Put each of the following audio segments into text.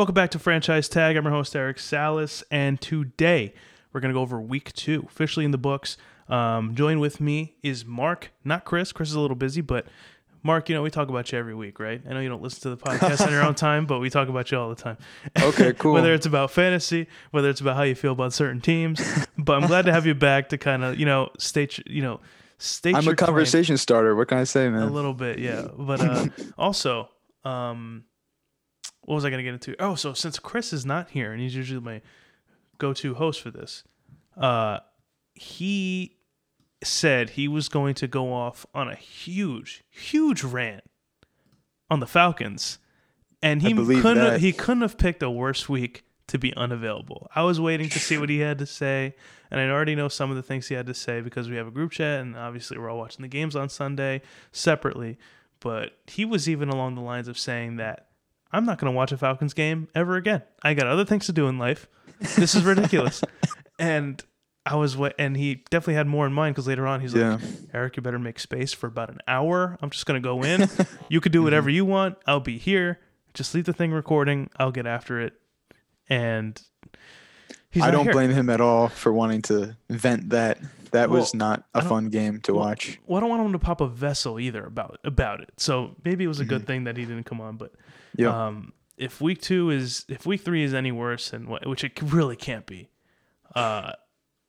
Welcome back to Franchise Tag. I'm your host, Eric Salas, and today we're going to go over week two, officially in the books. Um, join with me is Mark, not Chris. Chris is a little busy, but Mark, you know, we talk about you every week, right? I know you don't listen to the podcast on your own time, but we talk about you all the time. Okay, cool. whether it's about fantasy, whether it's about how you feel about certain teams. But I'm glad to have you back to kind of, you know, state, you know, state I'm a conversation starter. What can I say, man? a little bit, yeah. But uh, also, um, what was I going to get into? Oh, so since Chris is not here and he's usually my go-to host for this, uh, he said he was going to go off on a huge, huge rant on the Falcons, and he couldn't that. he couldn't have picked a worse week to be unavailable. I was waiting to see what he had to say, and I already know some of the things he had to say because we have a group chat, and obviously we're all watching the games on Sunday separately. But he was even along the lines of saying that I'm not going to watch a Falcons game ever again. I got other things to do in life. This is ridiculous. and I was wa- and he definitely had more in mind because later on he's Yeah. like, Eric, you better make space for about an hour. I'm just gonna go in. you could do whatever Mm-hmm. you want. I'll be here. Just leave the thing recording. I'll get after it. And he's I don't here. blame him at all for wanting to vent that. That was not a fun game to well, watch. Well, I don't want him to pop a vessel either about about it. So maybe it was a Mm-hmm. good thing that he didn't come on. But Yeah. um, if week two is if week three is any worse, and which it really can't be, uh,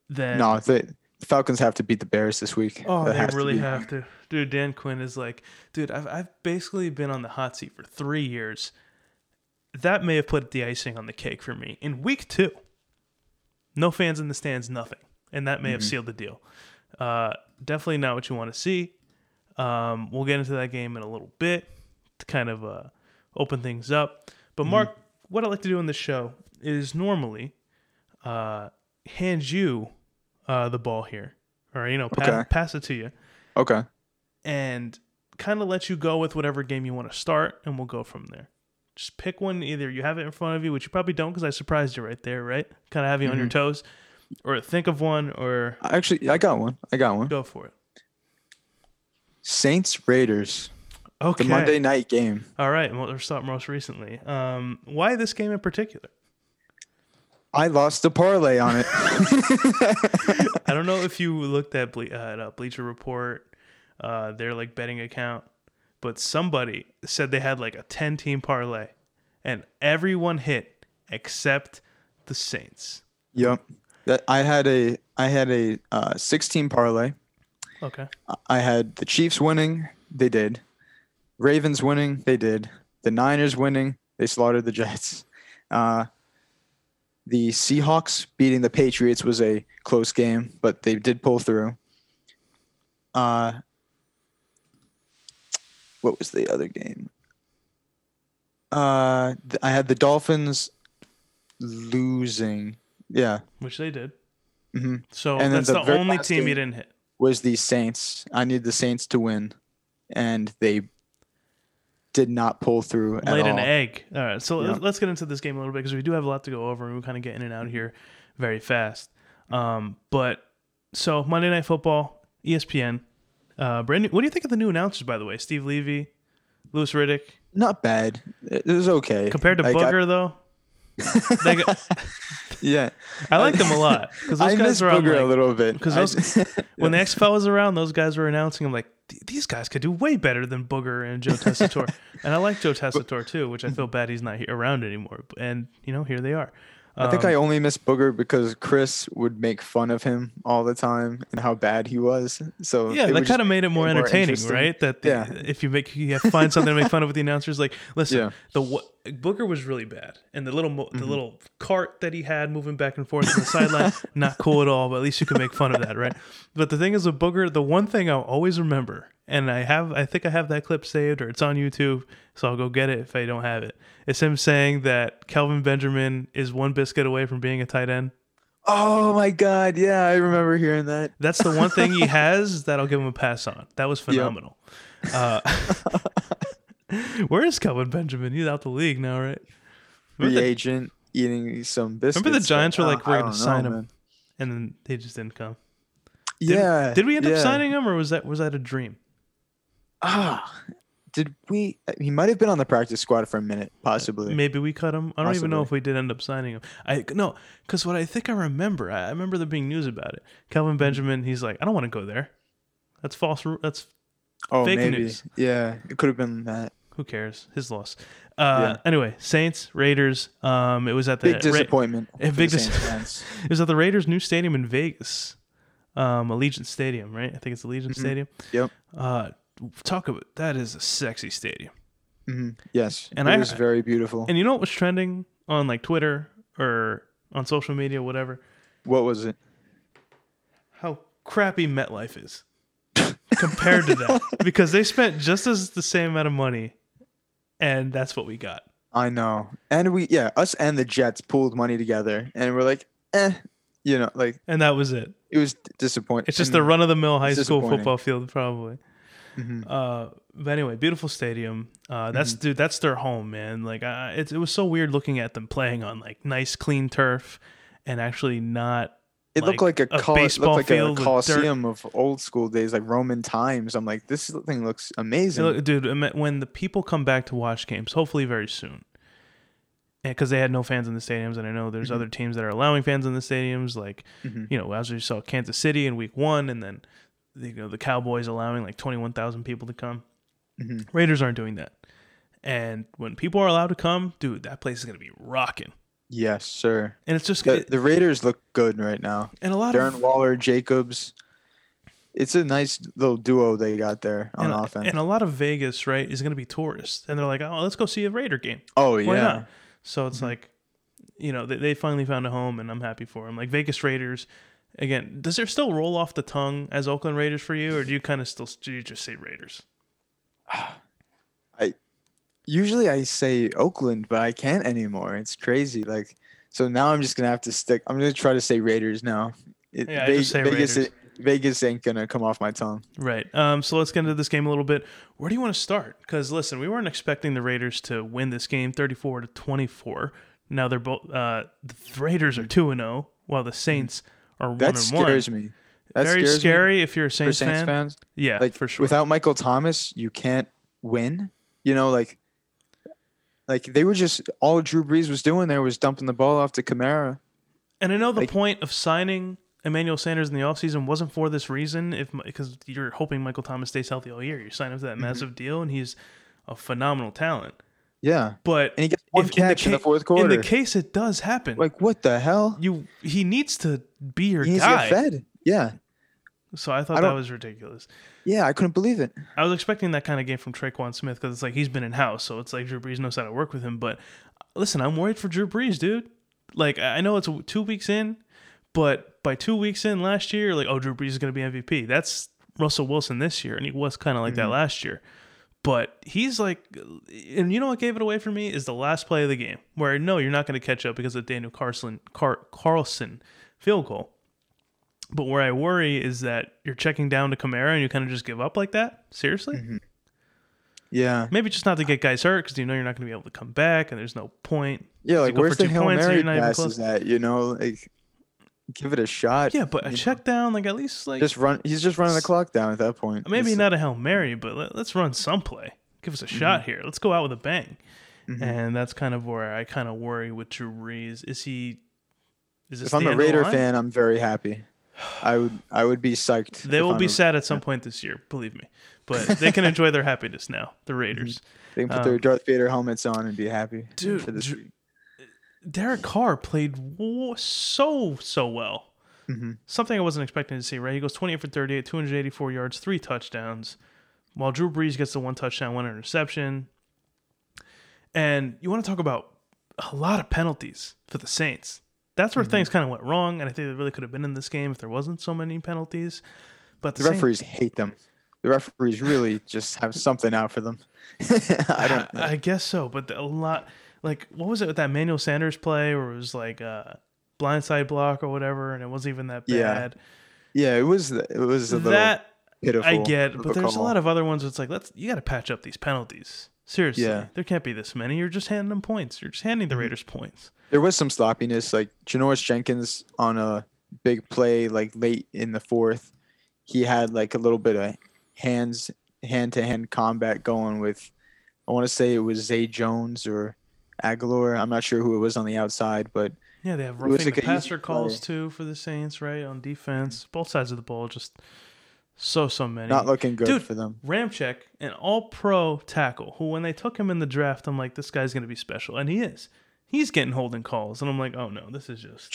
then no, the Falcons have to beat the Bears this week. Oh, That they has to really have to. Dude, Dan Quinn is like, dude, I've, I've basically been on the hot seat for three years. That may have put the icing on the cake for me. In week two, no fans in the stands, nothing. And that may Mm-hmm. have sealed the deal. Uh, definitely not what you want to see. Um, we'll get into that game in a little bit to kind of uh, open things up. But, Mm-hmm. Mark, what I like to do in this show is normally uh, hand you uh, the ball here, or, you know, pa- Okay. pass it to you Okay. and kind of let you go with whatever game you want to start, and we'll go from there. Just pick one. Either you have it in front of you, which you probably don't because I surprised you right there, right? Kind of have you on your Mm-hmm. toes, or think of one, or Actually, I got one. I got one. go for it. Saints Raiders, Okay. the Monday night game. All right. Well, let's start most recently. Um, why this game in particular? I lost the parlay on it. I don't know if you looked at, Ble- uh, at uh, Bleacher Report, uh, their like betting account, but somebody said they had like a ten team parlay, and everyone hit except the Saints. yep. That I had a I had a uh, 16 parlay. Okay. I had the Chiefs winning. They did. Ravens winning. They did. The Niners winning. They slaughtered the Jets. Uh, the Seahawks beating the Patriots was a close game, but they did pull through. Uh, what was the other game? Uh, th- I had the Dolphins losing. Yeah, Which they did. hmm So And then that's the the, only team you didn't hit. was the Saints. I needed the Saints to win, and they did not pull through at Laid all. an egg. All right. So Yeah. let's- get into this game a little bit because we do have a lot to go over and we kind of get in and out here very fast. Um, but so Monday Night Football, ESPN. Uh, brand new, what do you think of the new announcers, by the way? Steve Levy, Louis Riddick. Not bad. It was okay Compared to Like, I- Booger, though, they got, yeah, I like them a lot because those I guys miss were on Booger like, a little bit because I- when the XFL was around, those guys were announcing. I'm like, "Th- these guys could do way better than Booger and Joe Tessitore, and I like Joe Tessitore too, which I feel bad he's not around anymore. And you know, here they are. I think Um, I only miss Booger because Chris would make fun of him all the time and how bad he was. So yeah, that kind of made it more more entertaining, interesting. right? That the, Yeah. if you make you have to find something to make fun of with the announcers, like listen, Yeah. the what Booger was really bad, and the little mo- Mm-hmm. the little cart that he had moving back and forth on the sideline, not cool at all. But at least you can make fun of that, right? But the thing is with Booger, the one thing I'll always remember, and I have, I think I have that clip saved or it's on YouTube, so I'll go get it if I don't have it. It's him saying that Kelvin Benjamin is one biscuit away from being a tight end. Oh my god, yeah, I remember hearing that. That's the one thing he has that I'll give him a pass on. That was phenomenal. Uh, where is Kelvin Benjamin? He's out the league now, right? Remember the, agent eating some biscuits. remember the Giants were like, we're going to sign know, him, man. and then they just didn't come. Did, yeah. Did we end up signing him, or was that was that a dream? Ah, did we? He might have been on the practice squad for a minute, possibly. Maybe we cut him. I don't even know if we did end up signing him. I no, because what I think I remember, I remember there being news about it. Mm-hmm. Kelvin Benjamin, he's like, I don't want to go there. That's false. That's oh, fake maybe. news. Yeah, it could have been that. Who cares? His loss. Uh, Anyway, Saints Raiders. Um, it was at the Big disappointment. a for big the dis- Saints it was at the Raiders' new stadium in Vegas, um, Allegiant Stadium, right? I think it's Allegiant Stadium. Mm-hmm. Yep. Uh, talk about that is a sexy stadium. Mhm. Yes, And it I- was very beautiful. And you know what was trending on like Twitter or on social media, whatever? what was it? How crappy MetLife is compared to that, because they spent just as the same amount of money, and that's what we got. I know. And we, yeah, us and the Jets pooled money together, and we're like, eh, you know, like And that was it. it was disappointing. It's just the run of the mill high school football field, probably. Mhm. Uh, but anyway, beautiful stadium. Uh, that's dude. That's their home, man. Like, I, it, it was so weird looking at them playing on like nice, clean turf, and actually not. It looked like like a, a col- baseball like field a coliseum of old school days, like Roman times. I'm like, this thing looks amazing. Look, dude, when the people come back to watch games, hopefully very soon, because they had no fans in the stadiums, and I know there's Mhm. other teams that are allowing fans in the stadiums, like Mhm. you know, as we saw Kansas City in Week One, and then you know the Cowboys allowing like 21,000 people to come. Mhm. Raiders aren't doing that, and when people are allowed to come, dude, that place is gonna be rocking, Yes, sir. and it's just The, the Raiders look good right now. and a lot of Darren of Waller, Jacobs. It's a nice little duo they got there on and, offense. and a lot of Vegas, right, is gonna be tourists, and they're like, oh, let's go see a Raider game. oh Why yeah, not? So it's Mm-hmm. like, you know, they, they finally found a home, and I'm happy for them. Like Vegas Raiders, again, does there still roll off the tongue as Oakland Raiders for you, or do you kind of still do you just say Raiders? usually I say Oakland, but I can't anymore. It's crazy. Like so now I'm just gonna have to stick. I'm gonna try to say Raiders now. It, Yeah, I Ve- just say Vegas. Raiders. Vegas ain't gonna come off my tongue. Right. Um. So let's get into this game a little bit. Where do you want to start? Because listen, we weren't expecting the Raiders to win this game, 34 to 24. Now they're both. Uh, the Raiders are two and zero, while the Saints are one That and scares one. me. That Very scares me scary if you're a for Saints, Saints fan. fans. Yeah, Like for sure. without Michael Thomas, you can't win. You know, like like they were just all Drew Brees was doing there was dumping the ball off to Kamara. And I know the Like- point of signing Emmanuel Sanders in the offseason wasn't for this reason, if because you're hoping Michael Thomas stays healthy all year. You sign him to that Mm-hmm. massive deal, and he's a phenomenal talent. Yeah, But and he gets one if in the catch in the fourth quarter. in the case it does happen, like what the hell? you he needs to be your He guy. fed. Yeah, So I thought I that was ridiculous. yeah, I couldn't believe it. I was expecting that kind of game from Tre'Quan Smith because it's like he's been in house, so it's like Drew Brees knows how to work with him. But listen, I'm worried for Drew Brees, dude. Like I know it's two weeks in, but by two weeks in last year, like oh Drew Brees is going to be MVP. That's Russell Wilson this year, and he was kind of like that Mm-hmm. last year. But he's like, and you know what gave it away for me is the last play of the game, where no, you're not going to catch up because of Daniel Carlson Car- Carlson field goal. But where I worry is that you're checking down to Kamara and you kind of just give up like that. Seriously? Mm-hmm. Yeah, Maybe just not to get guys hurt because you know you're not going to be able to come back and there's no point. yeah. Like where's the hail points mary you're not even passes at? You know, like give it a shot. Yeah, but a know? check down, like at least like Just run. He's just running the clock down at that point. maybe It's- not a hail mary, but let, us run some play. Give us a Mm-hmm. shot here. Let's go out with a bang. And that's kind of where I kind of worry with Drew Brees. Is he? Is this If I'm a end of the Raider line? fan, I'm very happy. I would I would be psyched. They will I'm be a- sad at some point this year, believe me. But they can enjoy their happiness now. The Raiders. They can put Um, their Darth Vader helmets on and be happy. Dude, for this Dr- week. Derek Carr played wo- so so well. Mhm. Something I wasn't expecting to see. Right, he goes 28 for 38, 284 yards, three touchdowns, while Drew Brees gets the one touchdown, one interception. And you want to talk about a lot of penalties for the Saints. That's Mm-hmm. where things kind of went wrong, and I think it really could have been in this game if there wasn't so many penalties. But The Saints- referees hate them. The referees really just have something out for them. I don't. know. I guess so, but a lot like what was it with that Manuel Sanders play where it was like a blindside block or whatever, and it wasn't even that bad. yeah, yeah it was. It was a little that pitiful. I get, but there's a lot of other ones. Where it's like let's you got to patch up these penalties. Seriously, Yeah. there can't be this many. You're just handing them points. You're just handing Mm-hmm. the Raiders points. There was some sloppiness, like Janoris Jenkins on a big play, like late in the fourth. He had like a little bit of hands hand to hand combat going with. I want to say it was Zay Jones or Agholor. I'm not sure who it was on the outside, but Yeah, they have roughing like the passer calls play. too for the Saints, right? On defense, both sides of the ball, just so so many. not looking good Dude, for them. Ramczyk, an all pro tackle, who when they took him in the draft, I'm like, this guy's gonna be special. And he is. He's getting holding calls. And I'm like, oh no, this is just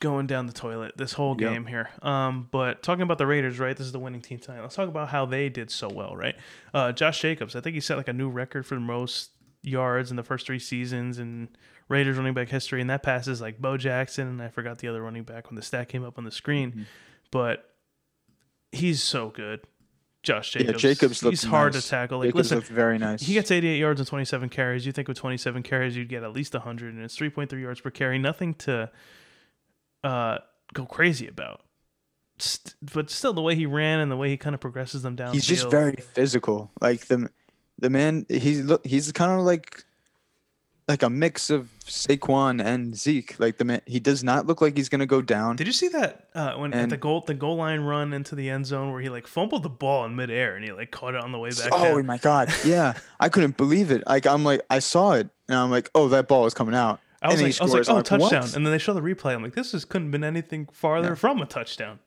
going down the toilet this whole Yep. game here. Um, but talking about the Raiders, right? This is the winning team tonight. Let's talk about how they did so well, right? Uh, Josh Jacobs, I think he set like a new record for the most yards in the first three seasons in Raiders running back history, and that passes like Bo Jackson and I forgot the other running back when the stat came up on the screen. Mm-hmm. But he's so good. Josh Jacobs. Yeah, Jacobs. He's hard nice. to tackle. Like, Jacobs listen, very nice. he gets 88 yards and 27 carries. You think with 27 carries, you'd get at least 100, and it's 3.3 yards per carry. Nothing to uh, go crazy about. St- but still, the way he ran and the way he kind of progresses them down. he's just very physical. Like the the man. He's look. He's kind of like like a mix of Saquon and Zeke. Like the man. He does not look like he's gonna go down. Did you see that uh, when at the goal the goal line run into the end zone where he like fumbled the ball in midair and he like caught it on the way back? Oh down? my god! Yeah, I couldn't believe it. Like I'm like I saw it and I'm like, oh, that ball is coming out. I was and like, I was like, oh, like, touchdown! what? And then they show the replay. I'm like, this is couldn't have been anything farther from a touchdown.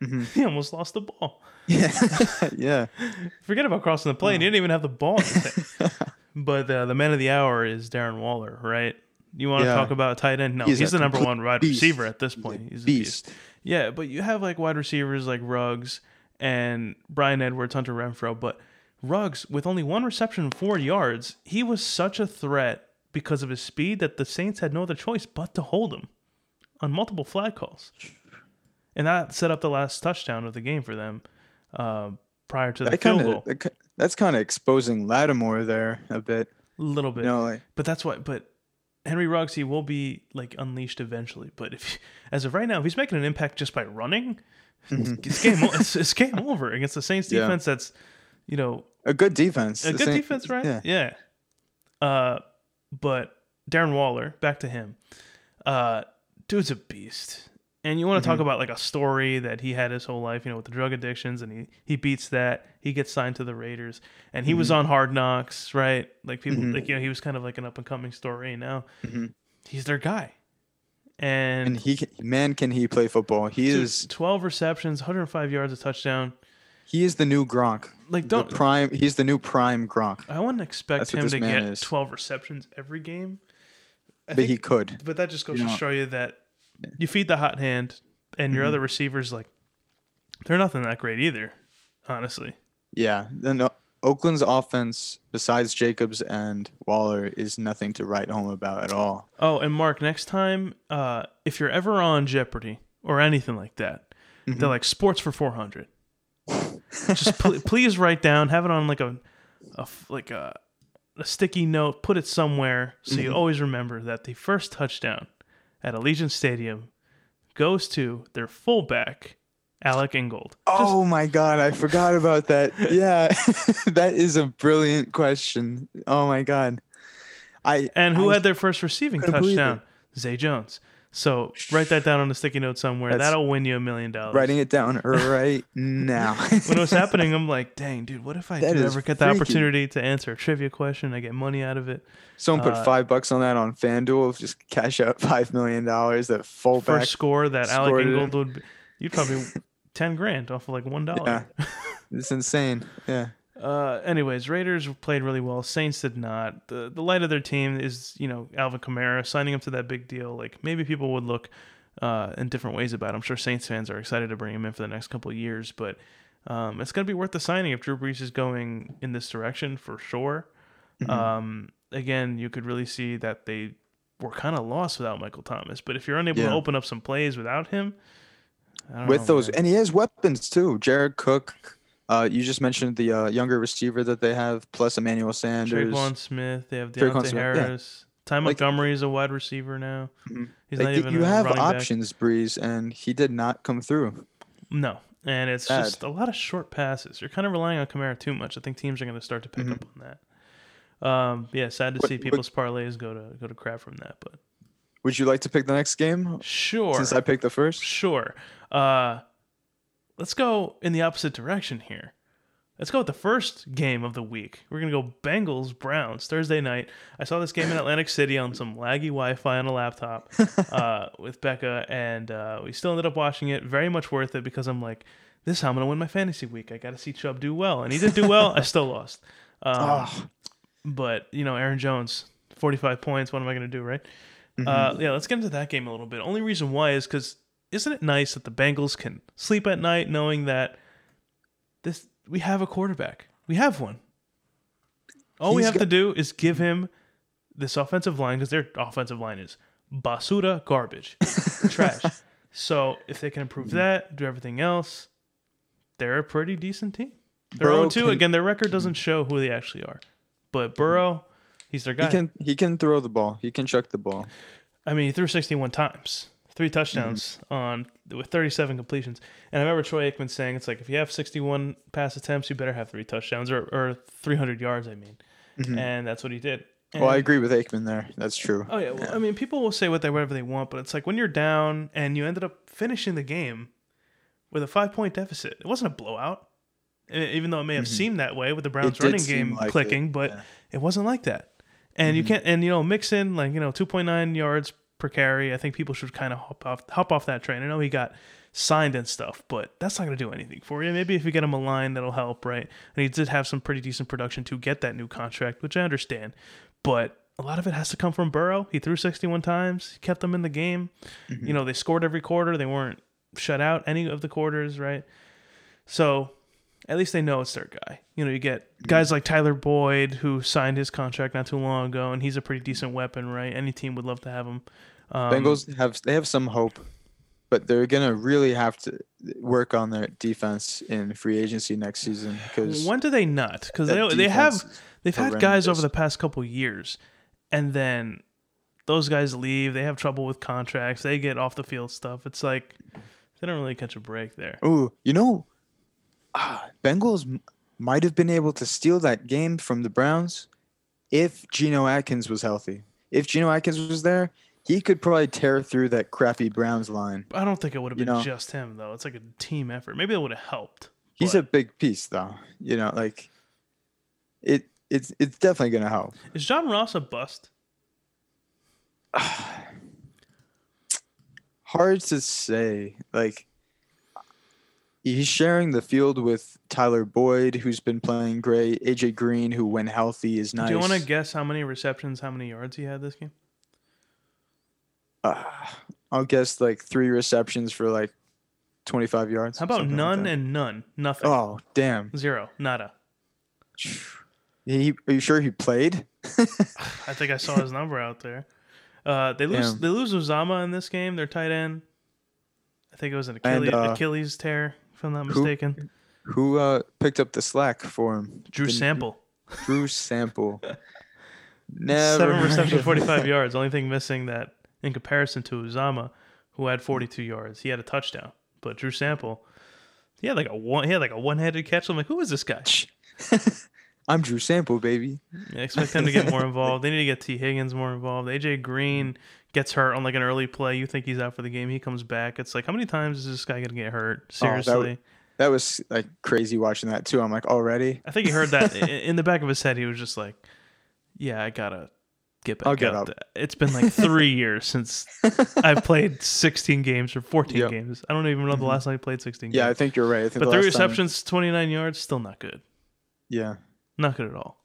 Mhm. He almost lost the ball. Yeah, yeah. Forget about crossing the plane. He didn't even have the ball. In his hand. but uh, the man of the hour is Darren Waller, right? You want to Yeah. talk about tight end? No, He's he's, the number one wide beast. receiver at this He's a point. He's a beast. Yeah, but you have like wide receivers like Ruggs and Bryan Edwards, Hunter Renfrow. But Ruggs, with only one reception four yards, he was such a threat because of his speed that the Saints had no other choice but to hold him on multiple flag calls. And that set up the last touchdown of the game for them uh, prior to the That field kind goal. of that's kind of exposing Lattimore there a bit. A little bit. You know, like But that's why. But Henry Ruggs, he will be like unleashed eventually. But if, as of right now, if he's making an impact just by running, it's game. It's, it's game over against the Saints Yeah. defense. That's you know a good defense. a The good Saint- defense, right? Yeah. Yeah. Uh, but Darren Waller, back to him. Uh, dude's a beast. And you want to talk Mm-hmm. about like a story that he had his whole life, you know, with the drug addictions, and he he beats that. He gets signed to the Raiders, and he was Mm-hmm. on Hard Knocks, right? Like people, like you know, he was kind of like an up and coming story. Now Mhm. he's their guy. And, And he can, man, can he play football? He is 12 receptions, 105 yards, a touchdown. he is the new Gronk. Like don't prime. He's the new prime Gronk. I wouldn't expect That's him to get is. 12 receptions every game. I But think- he could. But that just goes You to know- show you that you feed the hot hand, and your Mm-hmm. other receivers like they're nothing that great either, honestly. Yeah. Then uh, Oakland's offense, besides Jacobs and Waller, is nothing to write home about at all. Oh, and Mark, next time, uh, if you're ever on Jeopardy or anything like that, Mm-hmm. they're like sports for four hundred. just pl- please write down, have it on like a, a like a, a sticky note, put it somewhere so Mm-hmm. you always remember that the first touchdown at Allegiant Stadium goes to their fullback, Alec Ingold. Oh my God, I forgot about that. Yeah, that is a brilliant question. Oh my God, I And who I- had their first receiving touchdown? Zay Jones. So write that down on a sticky note somewhere. That's- That'll win you a million dollars. writing it down right now. when it was happening, I'm like, dang, dude, what if I That is ever get the freaky. opportunity to answer a trivia question? I get money out of it. Someone put uh, five bucks on that on FanDuel. Just cash out five million dollars. That fullback. First score that Alec scored it. Ingold would, be, you'd probably ten grand off of like one dollar. Yeah. It's insane. Yeah. Uh, anyways, Raiders played really well. Saints did not. The the light of their team is you know Alvin Kamara signing up to that big deal. Like maybe people would look uh, in different ways about. it. I'm sure Saints fans are excited to bring him in for the next couple of years, but um, it's gonna be worth the signing if Drew Brees is going in this direction for sure. Mm-hmm. Um, again, you could really see that they were kind of lost without Michael Thomas. But if you're unable to open up some plays without him, I don't With know, those, man. and he has weapons too. Jared Cook. Uh, you just mentioned the uh, younger receiver that they have, plus Emmanuel Sanders. Tre'Quan Smith, they have Deontay Smith, yeah. Harris. Ty Like- Montgomery is a wide receiver now. Mhm. He's Like, not you- even you have running back. options, Brees, and he did not come through. No, and it's Bad. just a lot of short passes. You're kind of relying on Kamara too much. I think teams are going to start to pick up on that. Um, yeah, sad to What- see what- people's parlays go to go to crap from that, but Would you like to pick the next game sure, since I picked the first? sure. Uh, let's go in the opposite direction here. Let's go with the first game of the week. We're gonna go Bengals Browns Thursday night. I saw this game in Atlantic City on some laggy Wi-Fi on a laptop uh, with Becca, and uh, we still ended up watching it. Very much worth it because I'm like, this is how I'm gonna win my fantasy week. I got to see Chubb do well, and he did do well. I still lost. Um, Oh, but you know, Aaron Jones, 45 points. What am I gonna do, right? Mm-hmm. Uh, yeah, let's get into that game a little bit. Only reason why is because isn't it nice that the Bengals can sleep at night knowing that this we have a quarterback. We have one. All we have got- to do is give him this offensive line because their offensive line is basura garbage, trash. So if they can improve Mm-hmm. that, do everything else, they're a pretty decent team. They're Burrow 0 2. can- Again, their record doesn't show who they actually are. But Burrow, he's their guy. he can he can throw the ball. He can chuck the ball. I mean, he threw 61 times, three touchdowns on with 37 completions. And I remember Troy Aikman saying, "It's like if you have 61 pass attempts, you better have three touchdowns or, or 300 yards." I mean, and that's what he did. Well, I agree with Aikman there. That's true. Oh yeah, well, I mean, people will say what they whatever they want, but it's like when you're down and you ended up finishing the game with a five point deficit. It wasn't a blowout, even though it may have seemed that way with the Browns Mm-hmm. running game like it, clicking, but yeah. Mm-hmm. it wasn't like that. And you can't, and you know, mix in like you know, two point nine yards per carry. I think people should kind of hop off hop off that train. I know he got signed and stuff, but that's not going to do anything for you. Maybe if you get him a line, that'll help, right? And he did have some pretty decent production to get that new contract, which I understand, but a lot of it has to come from Burrow. He threw 61 times, he kept them in the game. Mm-hmm. You know, they scored every quarter. They weren't shut out any of the quarters, right? So at least they know it's their guy. You know, you get mm-hmm. guys like Tyler Boyd who signed his contract not too long ago, and he's a pretty decent weapon, right? Any team would love to have him. Um, Bengals have they have some hope, but they're gonna really have to work on their defense in free agency next season because When do they not? Because they they have they've had guys over the past couple years, and then those guys leave. They have trouble with contracts. They get off the field stuff. It's like they don't really catch a break there. Oh, you know, ah, Bengals might have been able to steal that game from the Browns if Geno Atkins was healthy. If Geno Atkins was there, he could probably tear through that crappy Browns line. I don't think it would have been know- just him though. It's like a team effort. Maybe it would have helped. He's but- a big piece, though. You know, like it. It's it's definitely gonna help. Is John Ross a bust? Hard to say. Like he's sharing the field with Tyler Boyd, who's been playing great. AJ Green, who when healthy is nice. Do you want to guess how many receptions, how many yards he had this game? Uh, I'll guess like three receptions for like 25 yards. How about something like none and none? Nothing. Oh, damn. Zero. Nada. He, are you sure he played? I think I saw his number out there. Uh, they lose. Damn. They lose Uzomah in this game. Their tight end. I think it was an Achilles, uh, Achilles tear, if I'm not who- mistaken. Who uh, picked up the slack for him? Drew The- Sample. Drew Sample. Never Seven receptions, 45 yards. Only thing missing that in comparison to Uzomah, who had 42 yards, he had a touchdown. But Drew Sample, he had like a one. He had like a one-handed catch. I'm like, who is this guy? I'm Drew Sample, baby. I expect him to get more involved. They need to get Tee Higgins more involved. AJ Green gets hurt on like an early play. You think he's out for the game. He comes back. It's like, how many times is this guy going to get hurt? Oh, that Seriously. That was like crazy watching that too. I'm like, already? I think he heard that in the back of his head. He was just like, yeah, I got to get back I'll get out up. It's been like three years since I've played 16 games or 14 Yep. games. I don't even know the last time I played 16 Yeah, I think you're right. I think But three last time- receptions, 29 yards, still not good. yeah. Not good at all.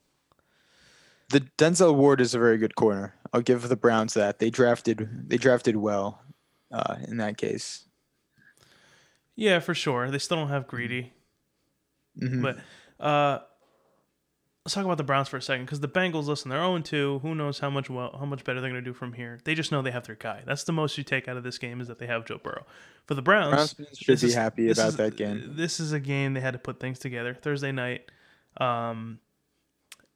The Denzel Ward is a very good corner. I'll give the Browns that. They drafted they drafted well uh, in that case. Yeah, for sure. They still don't have greedy. Mhm. But uh, let's talk about the Browns for a second because the Bengals, listen, they're 0 2. Who knows how much well, how much better they're going to do from here? They just know they have their guy. That's the most you take out of this game is that they have Joe Burrow. For the Browns, Browns should be is- happy about is- that game. This is a game they had to put things together Thursday night. Um,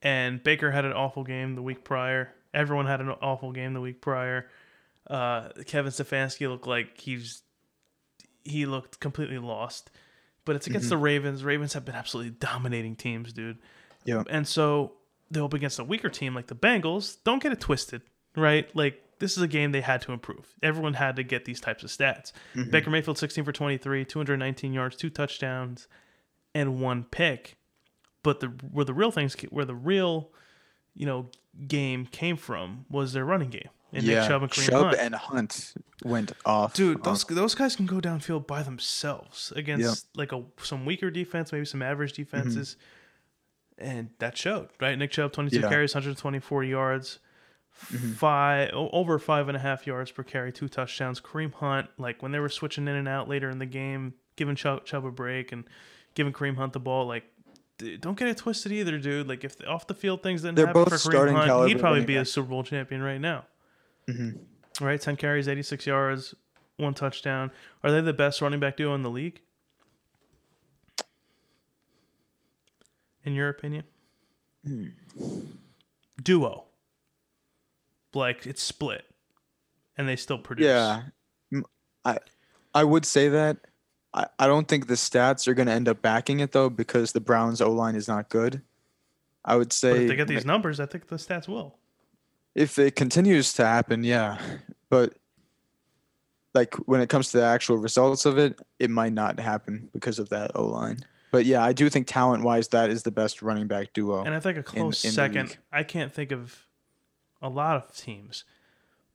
and Baker had an awful game the week prior. Everyone had an awful game the week prior. Uh, Kevin Stefanski looked like he's he looked completely lost. But it's against the Ravens. Ravens have been absolutely dominating teams, dude. Yeah. And so they're up against a weaker team like the Bengals. Don't get it twisted, right? Like this is a game they had to improve. Everyone had to get these types of stats. Mm-hmm. Baker Mayfield 16 for 23, 219 yards, two touchdowns, and one pick. But the where the real things where the real, you know, game came from was their running game. And Nick Chubb and Kareem Chubb Hunt. and Hunt went off. Dude, off. those those guys can go downfield by themselves against like a some weaker defense, maybe some average mm-hmm. defenses, and that showed. Right, Nick Chubb, twenty two Yeah. carries, 124 yards, five o- over five and a half yards per carry, two touchdowns. Kareem Hunt, like when they were switching in and out later in the game, giving Chubb, Chubb a break and giving Kareem Hunt the ball, like. Don't get it twisted either, dude. Like if the off the field things didn't They're happen for Kareem Hunt, he'd probably be a. Super Bowl champion right now. Mhm. Right, ten carries, eighty six yards, one touchdown. Are they the best running back duo in the league? In your opinion? Hmm. Duo. Like it's split. And they still produce. Yeah, I I would say that. I, I don't think the stats are going to end up backing it though because the Browns O line is not good. I would But say if they get these numbers, I think the stats will. if it continues to happen, yeah. But like when it comes to the actual results of it, it might not happen because of that O line. But yeah, I do think talent wise, that is the best running back duo. And I think a close in the second. I can't think of a lot of teams,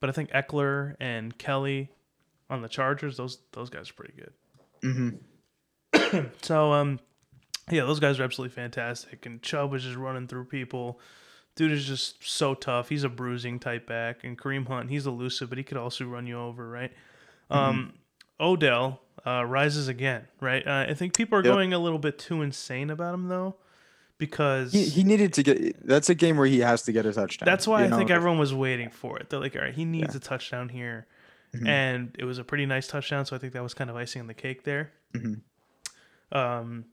but I think Ekeler and Kelley on the Chargers. Those those guys are pretty good. hmm So um, yeah, those guys are absolutely fantastic. And Chubb is just running through people. Dude is just so tough. He's a bruising type back. And Kareem Hunt, he's elusive, but he could also run you over, right? Um, Odell uh, rises again, right? Uh, I think people are Yep. going a little bit too insane about him though, because He, he needed to get. That's a game where he has to get a touchdown. That's why I know? think everyone was waiting for it. They're like, all right, he needs a touchdown here. Mhm. And it was a pretty nice touchdown, so I think that was kind of icing on the cake there. Mhm. Um,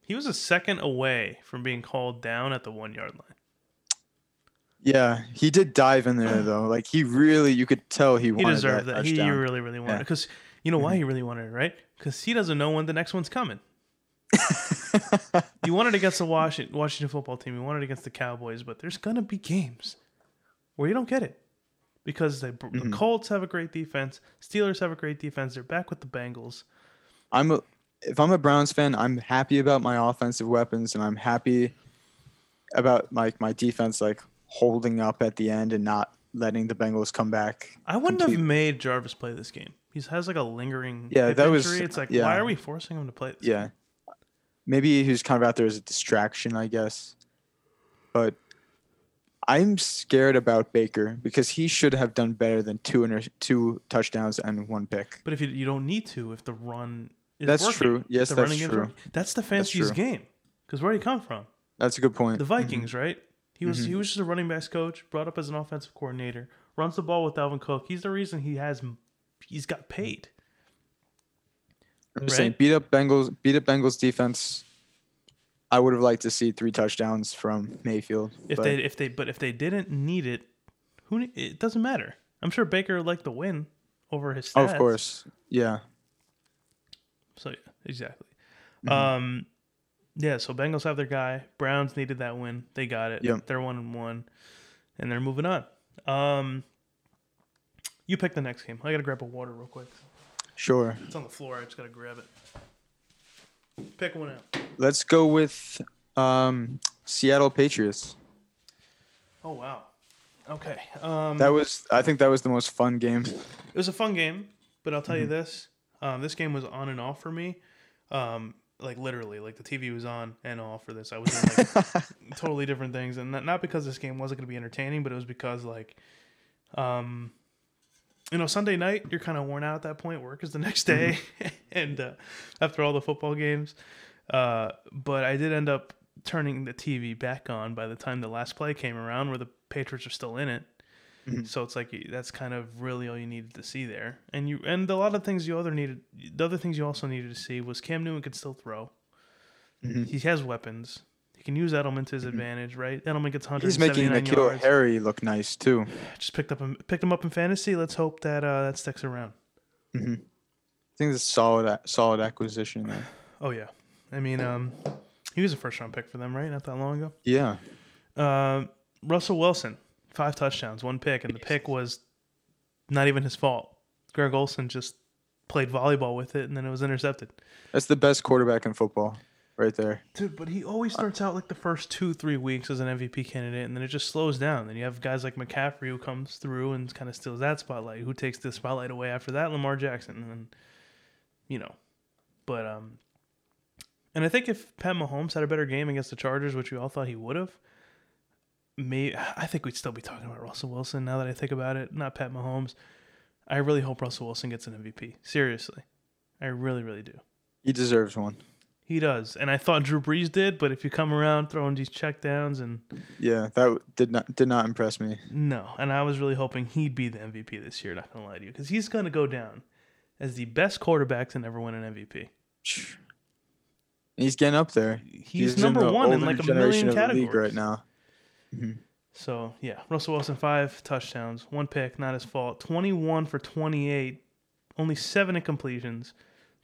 he was a second away from being called down at the one yard line. Yeah, he did dive in there though. Like he really, you could tell he He wanted deserved that. that. He really, really wanted Yeah. Because you know why he really wanted it, right? Because he doesn't know when the next one's coming. You wanted against the Washington, Washington football team. You wanted it against the Cowboys, but there's gonna be games where you don't get it because the, the Mm-hmm. Colts have a great defense. Steelers have a great defense. They're back with the Bengals. I'm a, if I'm a Browns fan, I'm happy about my offensive weapons and I'm happy about like my defense like holding up at the end and not letting the Bengals come back. I wouldn't have made Jarvis play this game. He has like a lingering Yeah, that was- injury. It's like yeah. why are we forcing him to play this? Yeah. Maybe he was kind of out there as a distraction, I guess. But I'm scared about Baker because he should have done better than two inter- two touchdowns and one pick. But if you you don't need to, if the run is That's working, true. Yes, the that's true. working. That's the Stefanski's true. game. Because where do you come from? That's a good point. The Vikings, mm-hmm. right? He was Mm-hmm. he was just a running backs coach, brought up as an offensive coordinator, runs the ball with Dalvin Cook. He's the reason he has he's got paid. I'm just saying, beat up Bengals, beat up Bengals defense. I would have liked to see three touchdowns from Mayfield. If but they if they but if they didn't need it, who it doesn't matter. I'm sure Baker liked the win over his oh, stats. of course, yeah, So yeah, exactly. Mm-hmm. Um, yeah. So Bengals have their guy. Browns needed that win. They got it. Yep. They're one and one, and they're moving on. Um, you pick the next game. I gotta grab a water real quick. sure. It's on the floor. I just gotta grab it. Pick one out. Let's go with um, Seattle Patriots. Oh wow. Okay. Um, That was, I think, that was the most fun game. It was a fun game, but I'll tell Mm-hmm. you this: um, this game was on and off for me. Um, like literally, like the TV was on and off for this. I was doing like totally different things, and not, not because this game wasn't going to be entertaining, but it was because like, um, you know, Sunday night you're kind of worn out at that point. Work is the next day, and uh, after all the football games, uh, but I did end up turning the TV back on by the time the last play came around, where the Patriots are still in it. So it's like that's kind of really all you needed to see there, and you and a lot of things you other needed. The other things you also needed to see was Cam Newton could still throw. Mm-hmm. He has weapons. He can use Edelman to his advantage, right? Edelman gets He's making 179 N'Keal. Harry look nice too. Just picked up him, picked him up in fantasy. Let's hope that uh, that sticks around. I think it's a solid, solid acquisition there. Oh yeah, I mean, um, he was a first round pick for them, right? Not that long ago. Yeah, Uh, Russell Wilson, five touchdowns, one pick, and the pick was not even his fault. Greg Olsen just played volleyball with it, and then it was intercepted. that's the best quarterback in football, right there. Dude, but he always starts out like the first two, three weeks as an MVP candidate, and then it just slows down. Then you have guys like McCaffrey who comes through and kind of steals that spotlight. Who takes the spotlight away after that? Lamar Jackson, and then, you know, but um, and I think if Pat Mahomes had a better game against the Chargers, which we all thought he would have, may I think we'd still be talking about Russell Wilson. Now that I think about it, not Pat Mahomes. I really hope Russell Wilson gets an MVP. Seriously, I really, really do. He deserves one. He does, and I thought Drew Brees did, but if you come around throwing these checkdowns and Yeah, that did not did not impress me. no, and I was really hoping he'd be the MVP this year. Not gonna lie to you, because he's gonna go down as the best quarterback to never win an MVP. He's getting up there. He's, in number the one in like a million categories league right now. Mm-hmm. So yeah, Russell Wilson five touchdowns, one pick, not his fault. Twenty one for twenty eight, only seven incompletions,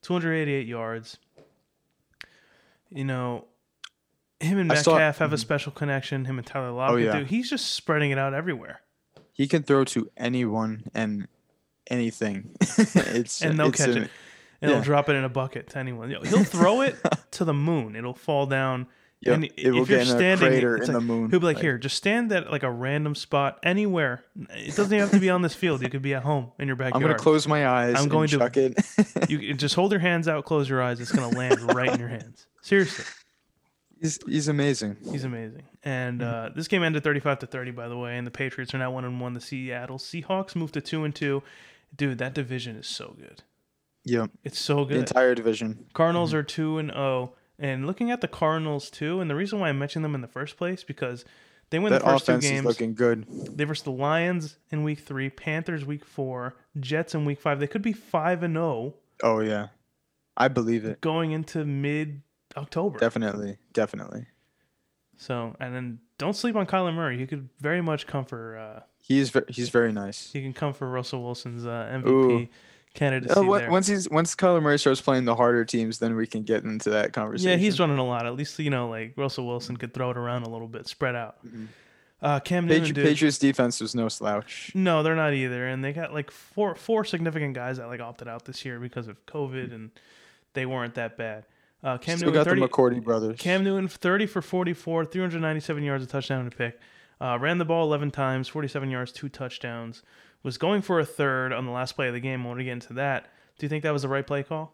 two hundred eighty eight yards. You know, him and I saw- Metcalf have a mm-hmm. special connection. Him and Tyler Lockett oh, yeah. do. He's just spreading it out everywhere, He can throw to anyone and anything. it's and they'll it's catch a- it, and he'll drop it in a bucket to anyone. He'll throw it to the moon. It'll fall down. Yep, and it will if you're get in a standing, crater in like- the moon. He'll be like, Like- "Here, just stand at like a random spot anywhere. It doesn't even have to be on this field. You could be at home in your backyard. I'm gonna close my eyes. I'm and going to- chuck it. You just hold your hands out, close your eyes. It's gonna land right in your hands. Seriously, he's he's amazing. he's amazing. And uh, this game ended 35 to 30, by the way. And the Patriots are now one and one. The Seattle Seahawks moved to two and two. Dude, that division is so good. Yep, It's so the good. entire division. Cardinals are two and zero. And looking at the Cardinals too, and the reason why I mentioned them in the first place because they win That the first two offense is games. looking good. They versus the Lions in week three, Panthers week four, Jets in week five. They could be five and zero. Oh yeah, I believe it. going into mid October. Definitely, definitely. So, and then don't sleep on Kyler Murray. He could very much come for. Uh, He's ve- he's very nice. he can come for Russell Wilson's uh, MVP Ooh. Candidacy Uh, there. once he's once Kyler Murray starts playing the harder teams, then we can get into that conversation. yeah, he's running a lot. At least you know, like Russell Wilson could throw it around a little bit, spread out. Mhm. Uh, Cam Newton, Patri- dude. Patriots defense was no slouch. No, they're not either, and they got like four four significant guys that like opted out this year because of COVID, and they weren't that bad. Uh, Cam Still Newton, got 30, the McCourty brothers. Cam Newton, 30 for 44, 397 yards, a touchdown and a pick. Uh, ran the ball 11 times, 47 yards, two touchdowns. Was going for a third on the last play of the game. I want to get into that. Do you think that was the right play call?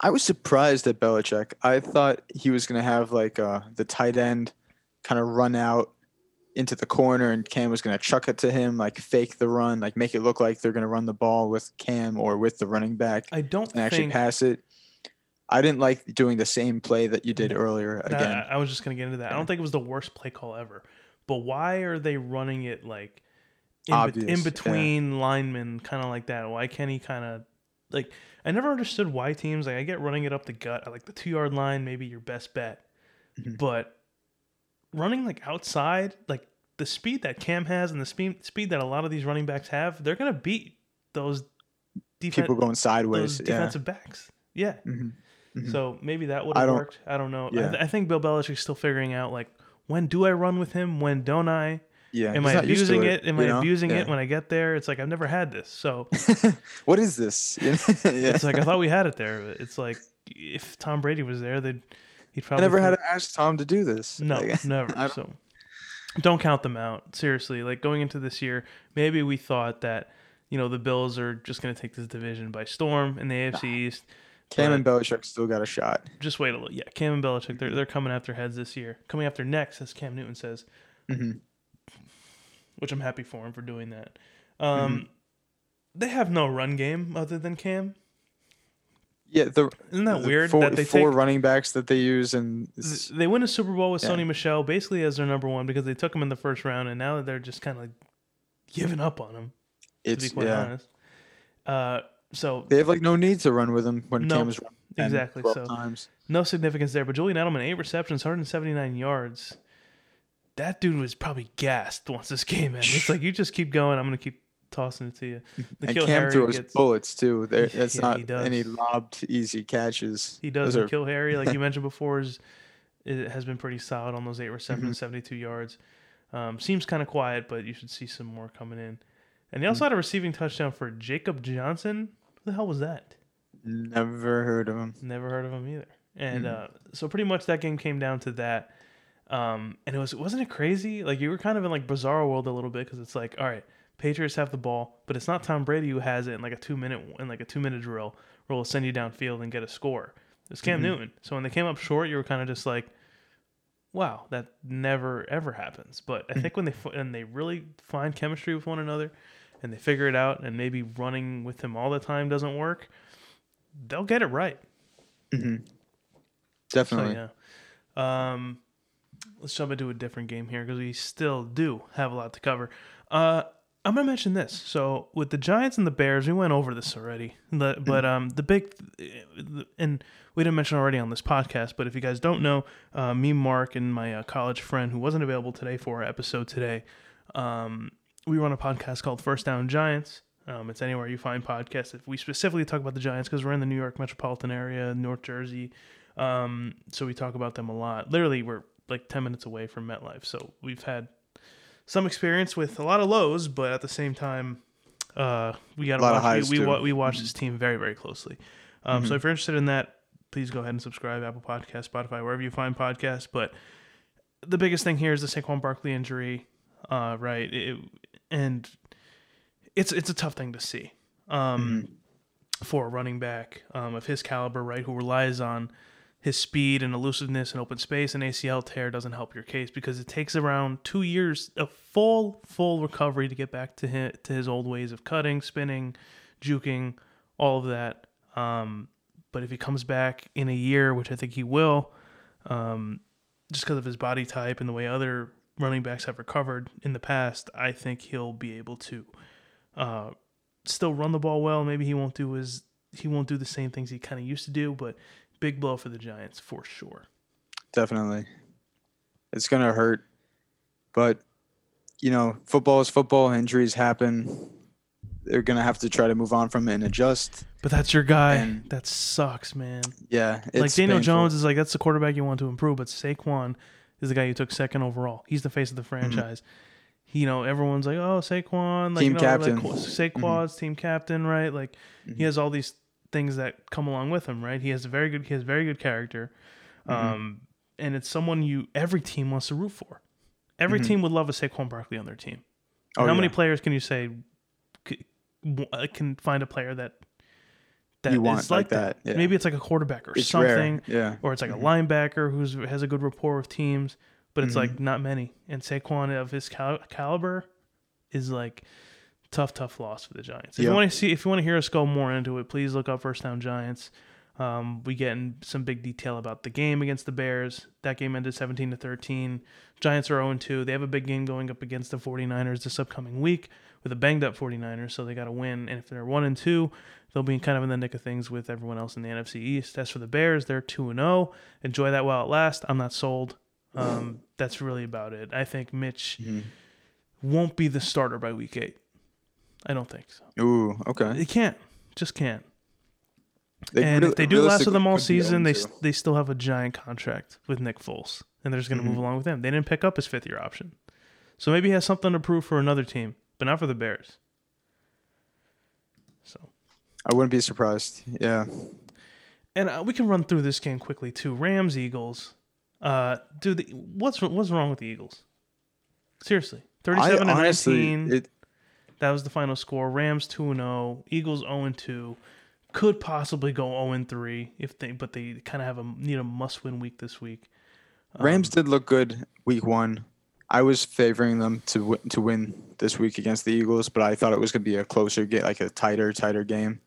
I was surprised at Belichick. I thought he was gonna have like uh, the tight end kind of run out into the corner, and Cam was gonna chuck it to him, like fake the run, like make it look like they're gonna run the ball with Cam or with the running back I don't and actually think. pass it. I didn't like doing the same play that you did earlier again. I, I was just going to get into that. I don't think it was the worst play call ever. But why are they running it like in, in yeah. between linemen, kind of like that? Why can't he kind of like? I never understood why teams like I get running it up the gut, at, like the two yard line, maybe your best bet, Mhm. but running like outside, like the speed that Cam has and the speed speed that a lot of these running backs have, they're gonna beat those defen- People going sideways. those Yeah. defensive backs. Yeah. Mhm. Mhm. So maybe that would I have worked. I don't know. I, th- I think Bill Belichick's still figuring out like when do I run with him? When don't I? Yeah. Am I not used to abusing it? Am you I know? abusing Yeah. it when I get there? It's like I've never had this. So what is this? yeah. it's like I thought we had it there. but It's like if Tom Brady was there, they'd he'd probably I never had to ask Tom to do this. no, Like, never. Don't- So don't count them out. Seriously, like going into this year, maybe we thought that you know the Bills are just going to take this division by storm in the AFC East. Cam and Belichick still got a shot. Just wait a little. Yeah, Cam and Belichick, they're they're coming after heads this year. Coming after next, as Cam Newton says. hmm which I'm happy for him for doing that. Mm-hmm. Um, They have no run game other than Cam. Yeah, the Isn't that the weird Four, that they four take? running backs that they use, and They win a Super Bowl with Yeah. Sony Michel basically as their number one because they took him in the first round, and now they're just kind of like giving up on him. To it's be quite yeah. honest. Uh, so They have like no need to run with him when No, Cam's run 10, exactly, so- times. no significance there. But Julian Edelman, eight receptions, 179 yards. That dude was probably gassed once this game ended. It's like you just keep going. I'm gonna keep tossing it to you. And Cam Harry throws gets- bullets too. There, that's Yeah, not he any lobbed easy catches. He does. Those And are- kill Harry, like you mentioned before, is it has been pretty solid on those eight receptions, Mm-hmm. 72 yards. Um, seems kind of quiet, but you should see some more coming in. And they Mm. also had a receiving touchdown for Jacob Johnson. Who the hell was that? Never heard of him. Never heard of him either. and Mhm. uh, so pretty much that game came down to that. Um, and it was wasn't it crazy? Like you were kind of in like bizarre world a little bit because it's like, all right, Patriots have the ball, but it's not Tom Brady who has it in like a two minute in like a two minute drill where we'll send you downfield and get a score. It's Cam Mhm. Newton. So when they came up short, you were kind of just like, wow, that never ever happens. But I Mhm. think when they and they really find chemistry with one another, and they figure it out, and maybe running with him all the time doesn't work, they'll get it right. hmm So Definitely. yeah. Um, let's jump into a different game here because we still do have a lot to cover. Uh, I'm gonna mention this. So with the Giants and the Bears, we went over this already. The- But um, the big and we didn't mention already on this podcast. But if you guys don't know, uh, me, Mark, and my uh, college friend who wasn't available today for our episode today, um, we run a podcast called First Down Giants. Um, it's anywhere you find podcasts. If we specifically talk about the Giants because we're in the New York metropolitan area, North Jersey, um, so we talk about them a lot. Literally, we're like 10 minutes away from MetLife. So we've had some experience with a lot of lows, but at the same time, uh, we got A lot of watch. highs, We, we, wa- we watch this team very, very closely. Um, So Mhm. if you're interested in that, please go ahead and subscribe. Apple Podcast, Spotify, wherever you find podcasts. But the biggest thing here is the Saquon Barkley injury, uh, right? It, and it's it's a tough thing to see. Um, Mhm. for a running back um, of his caliber, right, who relies on his speed and elusiveness in open space, and ACL tear doesn't help your case because it takes around two years of full full recovery to get back to his, to his old ways of cutting, spinning, juking, all of that. Um, but if he comes back in a year, which I think he will, um, just because of his body type and the way other running backs have recovered in the past, I think he'll be able to uh, still run the ball well. Maybe he won't do his he won't do the same things he kind of used to do, but big blow for the Giants for sure. Definitely. It's gonna hurt, but you know, football is football. Injuries happen. They're gonna have to try to move on from it and adjust. But that's your guy. And- that sucks, man. Yeah, it's like Daniel painful. Jones is like that's the quarterback you want to improve, but Saquon is the guy you took second overall. He's the face of the franchise. He, you know, everyone's like, "Oh, Saquon, like Team you know, captain. like Saquon's team captain, right?" Like he Mhm. has all these things that come along with him, right? He has a very good, he has very good character, Mhm. um, and it's someone you every team wants to root for. Every Mhm. team would love a Saquon Barkley on their team. Oh, How many players can you say uh, can find a player that that You want is like like that, yeah. Maybe it's like a quarterback or It's something, rare. Yeah. or it's like Mhm. a linebacker who's has a good rapport with teams, but it's like not many. And Saquon of his cal- caliber is like tough, tough loss for the Giants. If you want to see, if you want to hear us go more into it, please look up First Down Giants. Um, we get in some big detail about the game against the Bears. That game ended 17 to 13. Giants are 0 2. They have a big game going up against the 49ers this upcoming week with a banged up 49ers, so they got to win. And if they're 1 and 2, they'll be kind of in the nick of things with everyone else in the NFC East. As for the Bears, they're 2 and 0. Enjoy that while it lasts. I'm not sold. Um, that's really about it. I think Mitch Mhm. won't be the starter by week 8. I don't think so. Ooh, okay. He can't. Just can't. They and real- if they do last with them all season, they 0-2. they still have a giant contract with Nick Foles, and they're just going to move Mhm. along with him. They didn't pick up his fifth year option, so maybe he has something to prove for another team, but not for the Bears. So, I wouldn't be surprised. Yeah. and uh, we can run through this game quickly too. Rams Eagles, uh, dude, the, what's what's wrong with the Eagles? Seriously, thirty-seven I to honestly, nineteen. it, That was the final score. Rams 2 and 0, Eagles 0 and 2. Could possibly go 0 and 3 if they but they kind of have a need a must-win week this week. Um, Rams did look good week one. I was favoring them to win, to win this week against the Eagles, but I thought it was going to be a closer game, like a tighter, tighter game.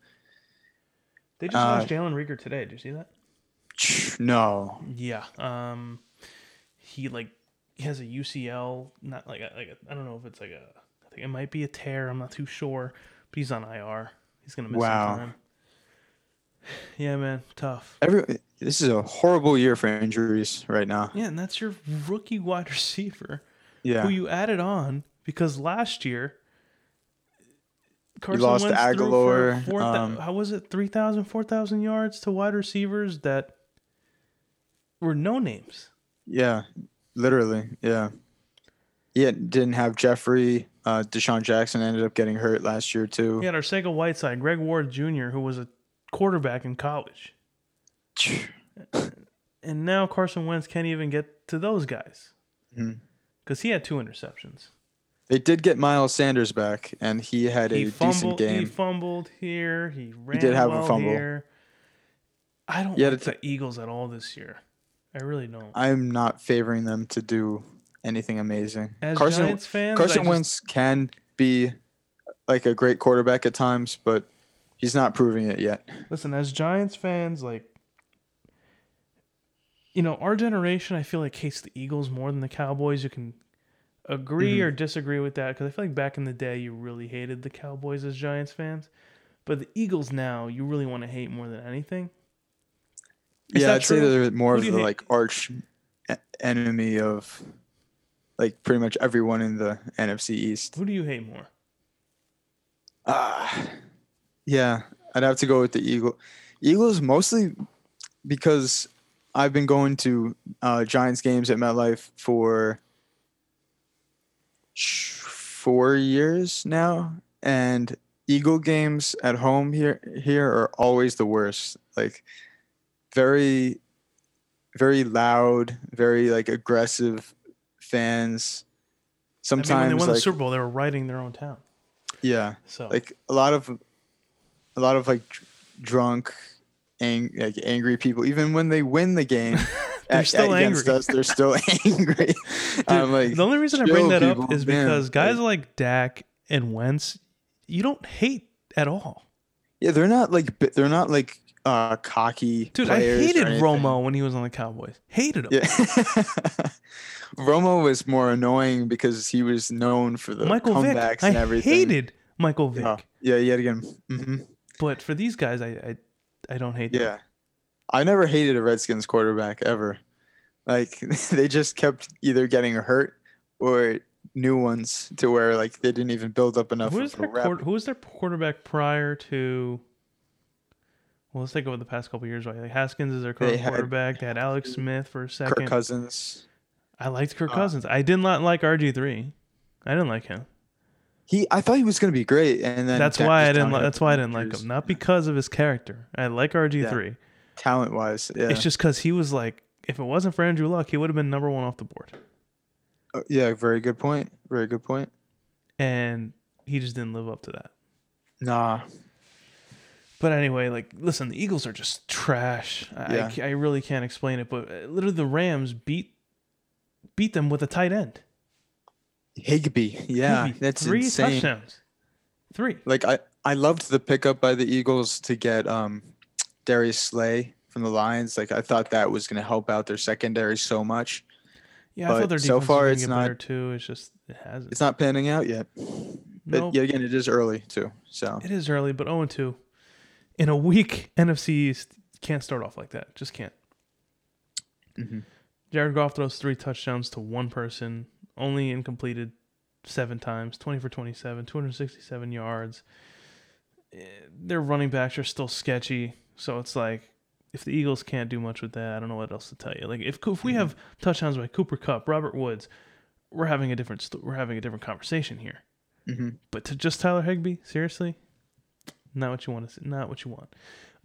They just uh, lost Jalen Reagor today. Did you see that? No. Yeah. Um he like he has a UCL, not like a, like a, I don't know if it's like a think it might be a tear, I'm not too sure, but he's on IR. He's going to miss Wow. some time. Yeah, man, tough. Every this is a horrible year for injuries right now. Yeah, and that's your rookie wide receiver. Yeah. who you added on because last year Carson lost Wentz Agholor, four um, how was it 3,000 4,000 yards to wide receivers that were no names. Yeah. Literally. Yeah. Yeah. Didn't have Jeffery. Uh, DeSean Jackson ended up getting hurt last year too. We had Arcega-Whiteside, Greg Ward Jr., who was a quarterback in college. And now Carson Wentz can't even get to those guys because he had two interceptions. They did get Miles Sanders back, and he had a He decent game. He fumbled here. He ran did have a fumble. here. I don't Yeah, like the the Eagles at all this year. I really don't. I'm not favoring them to do anything amazing. As Carson Giants fans, Carson just- Wentz can be like a great quarterback at times, but he's not proving it yet. Listen, as Giants fans, like, you know, our generation, I feel like hates the Eagles more than the Cowboys. You can agree Mhm. or disagree with that because I feel like back in the day, you really hated the Cowboys as Giants fans. But the Eagles now, you really want to hate more than anything. Is yeah, I'd say they're more of the hate? like arch enemy of like pretty much everyone in the NFC East. Who do you hate more? Ah, yeah, I'd have to go with the Eagle. Eagles mostly because I've been going to uh, Giants games at MetLife for four years now, and Eagle games at home here here are always the worst. Like very, very loud, very like aggressive fans. I Sometimes mean, when they won the Super Bowl, they were riding their own town. yeah, So like a lot of a lot of like drunk ang- like angry people even when they win the game They're at- still against angry. us they're still angry Dude, i'm like the only reason I bring that up people, is man. because guys Like, like Dak and Wentz, you don't hate at all. yeah they're not like they're not like uh cocky Dude, I hated. Romo when he was on the Cowboys. Hated him. yeah romo was more annoying because he was known for the Michael Vick. comebacks I and everything hated Michael Vick. yeah yeah yet again hmm But for these guys, I I, I don't hate them. Yeah. I never hated a Redskins quarterback ever. Like they just kept either getting hurt or new ones to where like they didn't even build up enough Who was their quar- who was their quarterback prior to? Well, let's think over the past couple years. Right, like Haskins is their They current had- quarterback. They had Alex Smith for a second. Kirk Cousins. I liked Kirk Uh, Cousins. I did not like RG three. I didn't like him. He I thought he was gonna be great and then That's why I didn't. Li- that's why I didn't like him. Not because of his character. I like RG three. Talent wise, yeah. It's just because he was like, if it wasn't for Andrew Luck, he would have been number one off the board, Uh, yeah, very good point. Very good point. and he just didn't live up to that. Nah. But anyway, like, listen, the Eagles are just trash. I, I Yeah. I really can't explain it, but uh, literally the Rams beat beat them with a tight end. Higbee. Yeah, Higbee, that's three insane. touchdowns. Three. Like I, I loved the pickup by the Eagles to get um Darius Slay from the Lions. Like I thought that was gonna help out their secondary so much. Yeah, I thought But their so far it's not- too. It's just it hasn't. It's not panning out yet. But Nope. yet again, it is early too. So It is early, but 0 2. In a weak NFC East, can't start off like that. Just can't. Mhm. Jared Goff throws three touchdowns to one person, only incompleted seven times, 20 for 27, 267 yards. Eh, Their running backs are still sketchy. So it's like, if the Eagles can't do much with that, I don't know what else to tell you. Like if if we have touchdowns by Cooper Kupp, Robert Woods, we're having a different st- we're having a different conversation here. Mhm. But to just Tyler Higbee, seriously, not what you want to see. Not what you want.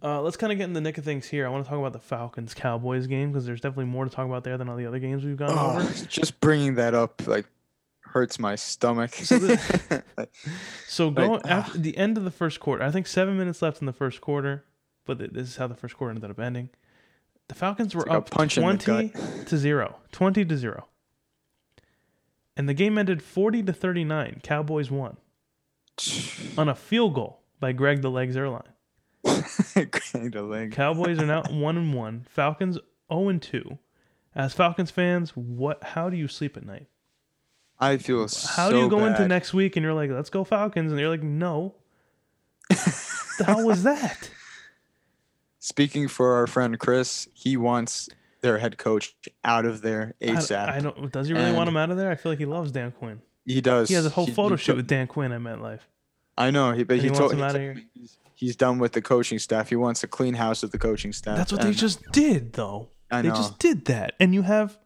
Uh, let's kind of get in the nick of things here. I want to talk about the Falcons Cowboys game because there's definitely more to talk about there than all the other games we've gone Oh, over. just bringing that up like hurts my stomach. So Like, So Like, going ah. after the end of the first quarter, I think seven minutes left in the first quarter, but th- this is how the first quarter ended up ending. The Falcons were like up 20 to 0. 20 to 0. And the game ended 40 to 39. Cowboys won on a field goal by Greg the Leg Zuerlein. Greg the leg. Cowboys are now 1 and 1. Falcons 0 and 2. As Falcons fans, what how do you sleep at night? I feel How so do you go into next week and you're like, "Let's go Falcons." And you're like, "No." the hell was that? Speaking for our friend Chris, he wants their head coach out of there I- ASAP. I, don't. Does he really want him out of there? I feel like he loves Dan Quinn. he does. He has a whole He- photo he shoot with Dan Quinn at MetLife. I know, he, but And he, he told wants him he outta told here. me he's, he's done with the coaching staff. He wants a clean house with the coaching staff. That's what they just did, though. I know. they just did that, and you have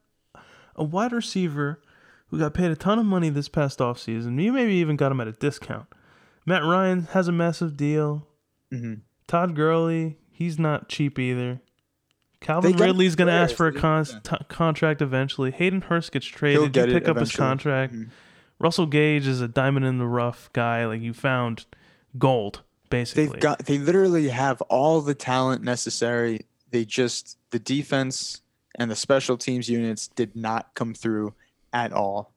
a wide receiver who got paid a ton of money this past offseason. You maybe even got him at a discount. Matt Ryan has a massive deal. Mhm. Todd Gurley, he's not cheap either. Calvin Ridley's going to ask for a con- t- contract eventually. Hayden Hurst gets traded. You pick up his eventually. contract. Mhm. Russell Gage is a diamond in the rough guy. Like you found gold, basically. They've got they literally have all the talent necessary. They just the defense and the special teams units did not come through at all.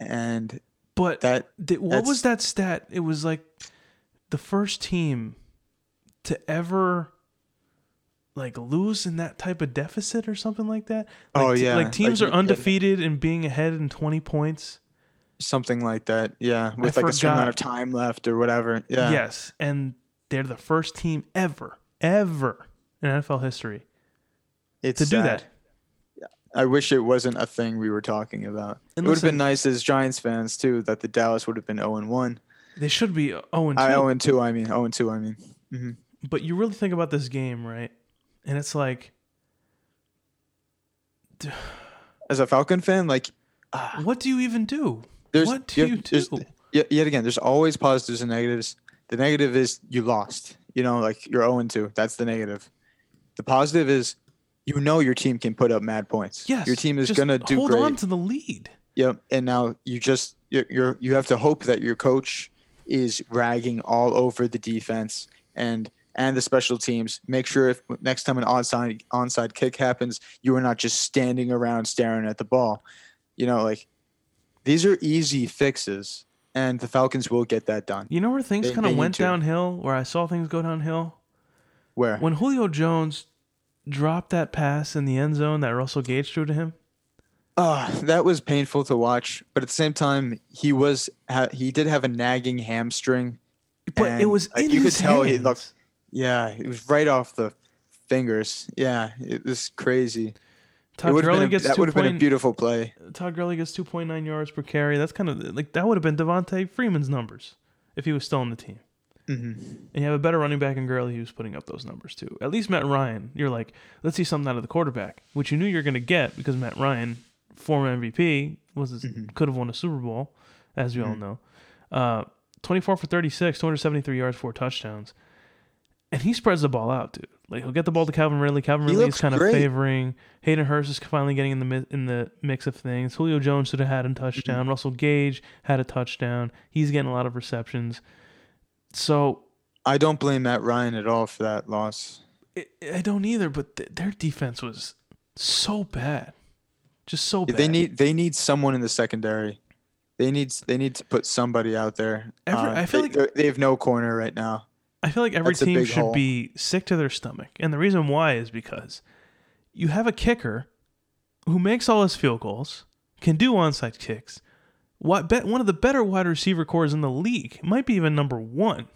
And but that Th- what was that stat? It was like the first team to ever like lose in that type of deficit or something like that. Like, Oh, yeah. like teams Like, are undefeated and being ahead in twenty points. Something like that, yeah, with like a certain amount of time left or whatever. Yeah. Yes, and they're the first team ever, ever in NFL history it's to do sad. that. I wish it wasn't a thing we were talking about. And it would have been nice as Giants fans too that the Dallas would have been 0 and 1. They should be zero and I two. 0 and 2, I mean 0 and 2, I mean. hmm But you really think about this game, right? And it's like, As a Falcon fan, like what do you even do? There's what do you do? yet, yet again, there's always positives and negatives. The negative is you lost. You know, like you're 0 and 2. That's the negative. The positive is you know your team can put up mad points. Yes, Your team is going to do hold great. on to the lead. Yep. And now you just you're, you're you have to hope that your coach is ragging all over the defense and and the special teams. Make sure if next time an onside onside kick happens, you are not just standing around staring at the ball. You know, like these are easy fixes, and the Falcons will get that done. You know where things kind of went to. downhill, where I saw things go downhill? Where When Julio Jones dropped that pass in the end zone that Russell Gage threw to him. uh, that was painful to watch, but at the same time, he was ha- he did have a nagging hamstring. But it was like, you could tell he looked- Yeah, it was right off the fingers. Yeah, it was crazy. It Todd Gurley been, a- gets that would have been a beautiful play. Todd Gurley gets two point nine yards per carry. That's kind of like that would have been Devonta Freeman's numbers if he was still on the team. hmm And you have a better running back in Gurley who's putting up those numbers too. At least Matt Ryan, you're like, let's see something out of the quarterback, which you knew you were going to get because Matt Ryan, former MVP, was Mhm. could have won a Super Bowl, as we all Mhm. know. Uh, 24 for 36, 273 yards, four touchdowns. And he spreads the ball out, dude. Like he'll get the ball to Calvin Ridley. Calvin Ridley is kind of favoring. Hayden Hurst is finally getting in the mi- in the mix of things. Julio Jones should have had a Mm-hmm. touchdown. Russell Gage had a touchdown. He's getting a lot of receptions. So I don't blame Matt Ryan at all for that loss. I I don't either, but th- their defense was so bad, just so bad. They need they need someone in the secondary. They need they need to put somebody out there. Every- Uh, I feel they, like- they have no corner right now. I feel like every that's a team big should hole. be sick to their stomach, and the reason why is because you have a kicker who makes all his field goals, can do onside kicks. What bet one of the better wide receiver cores in the league, might be even number one.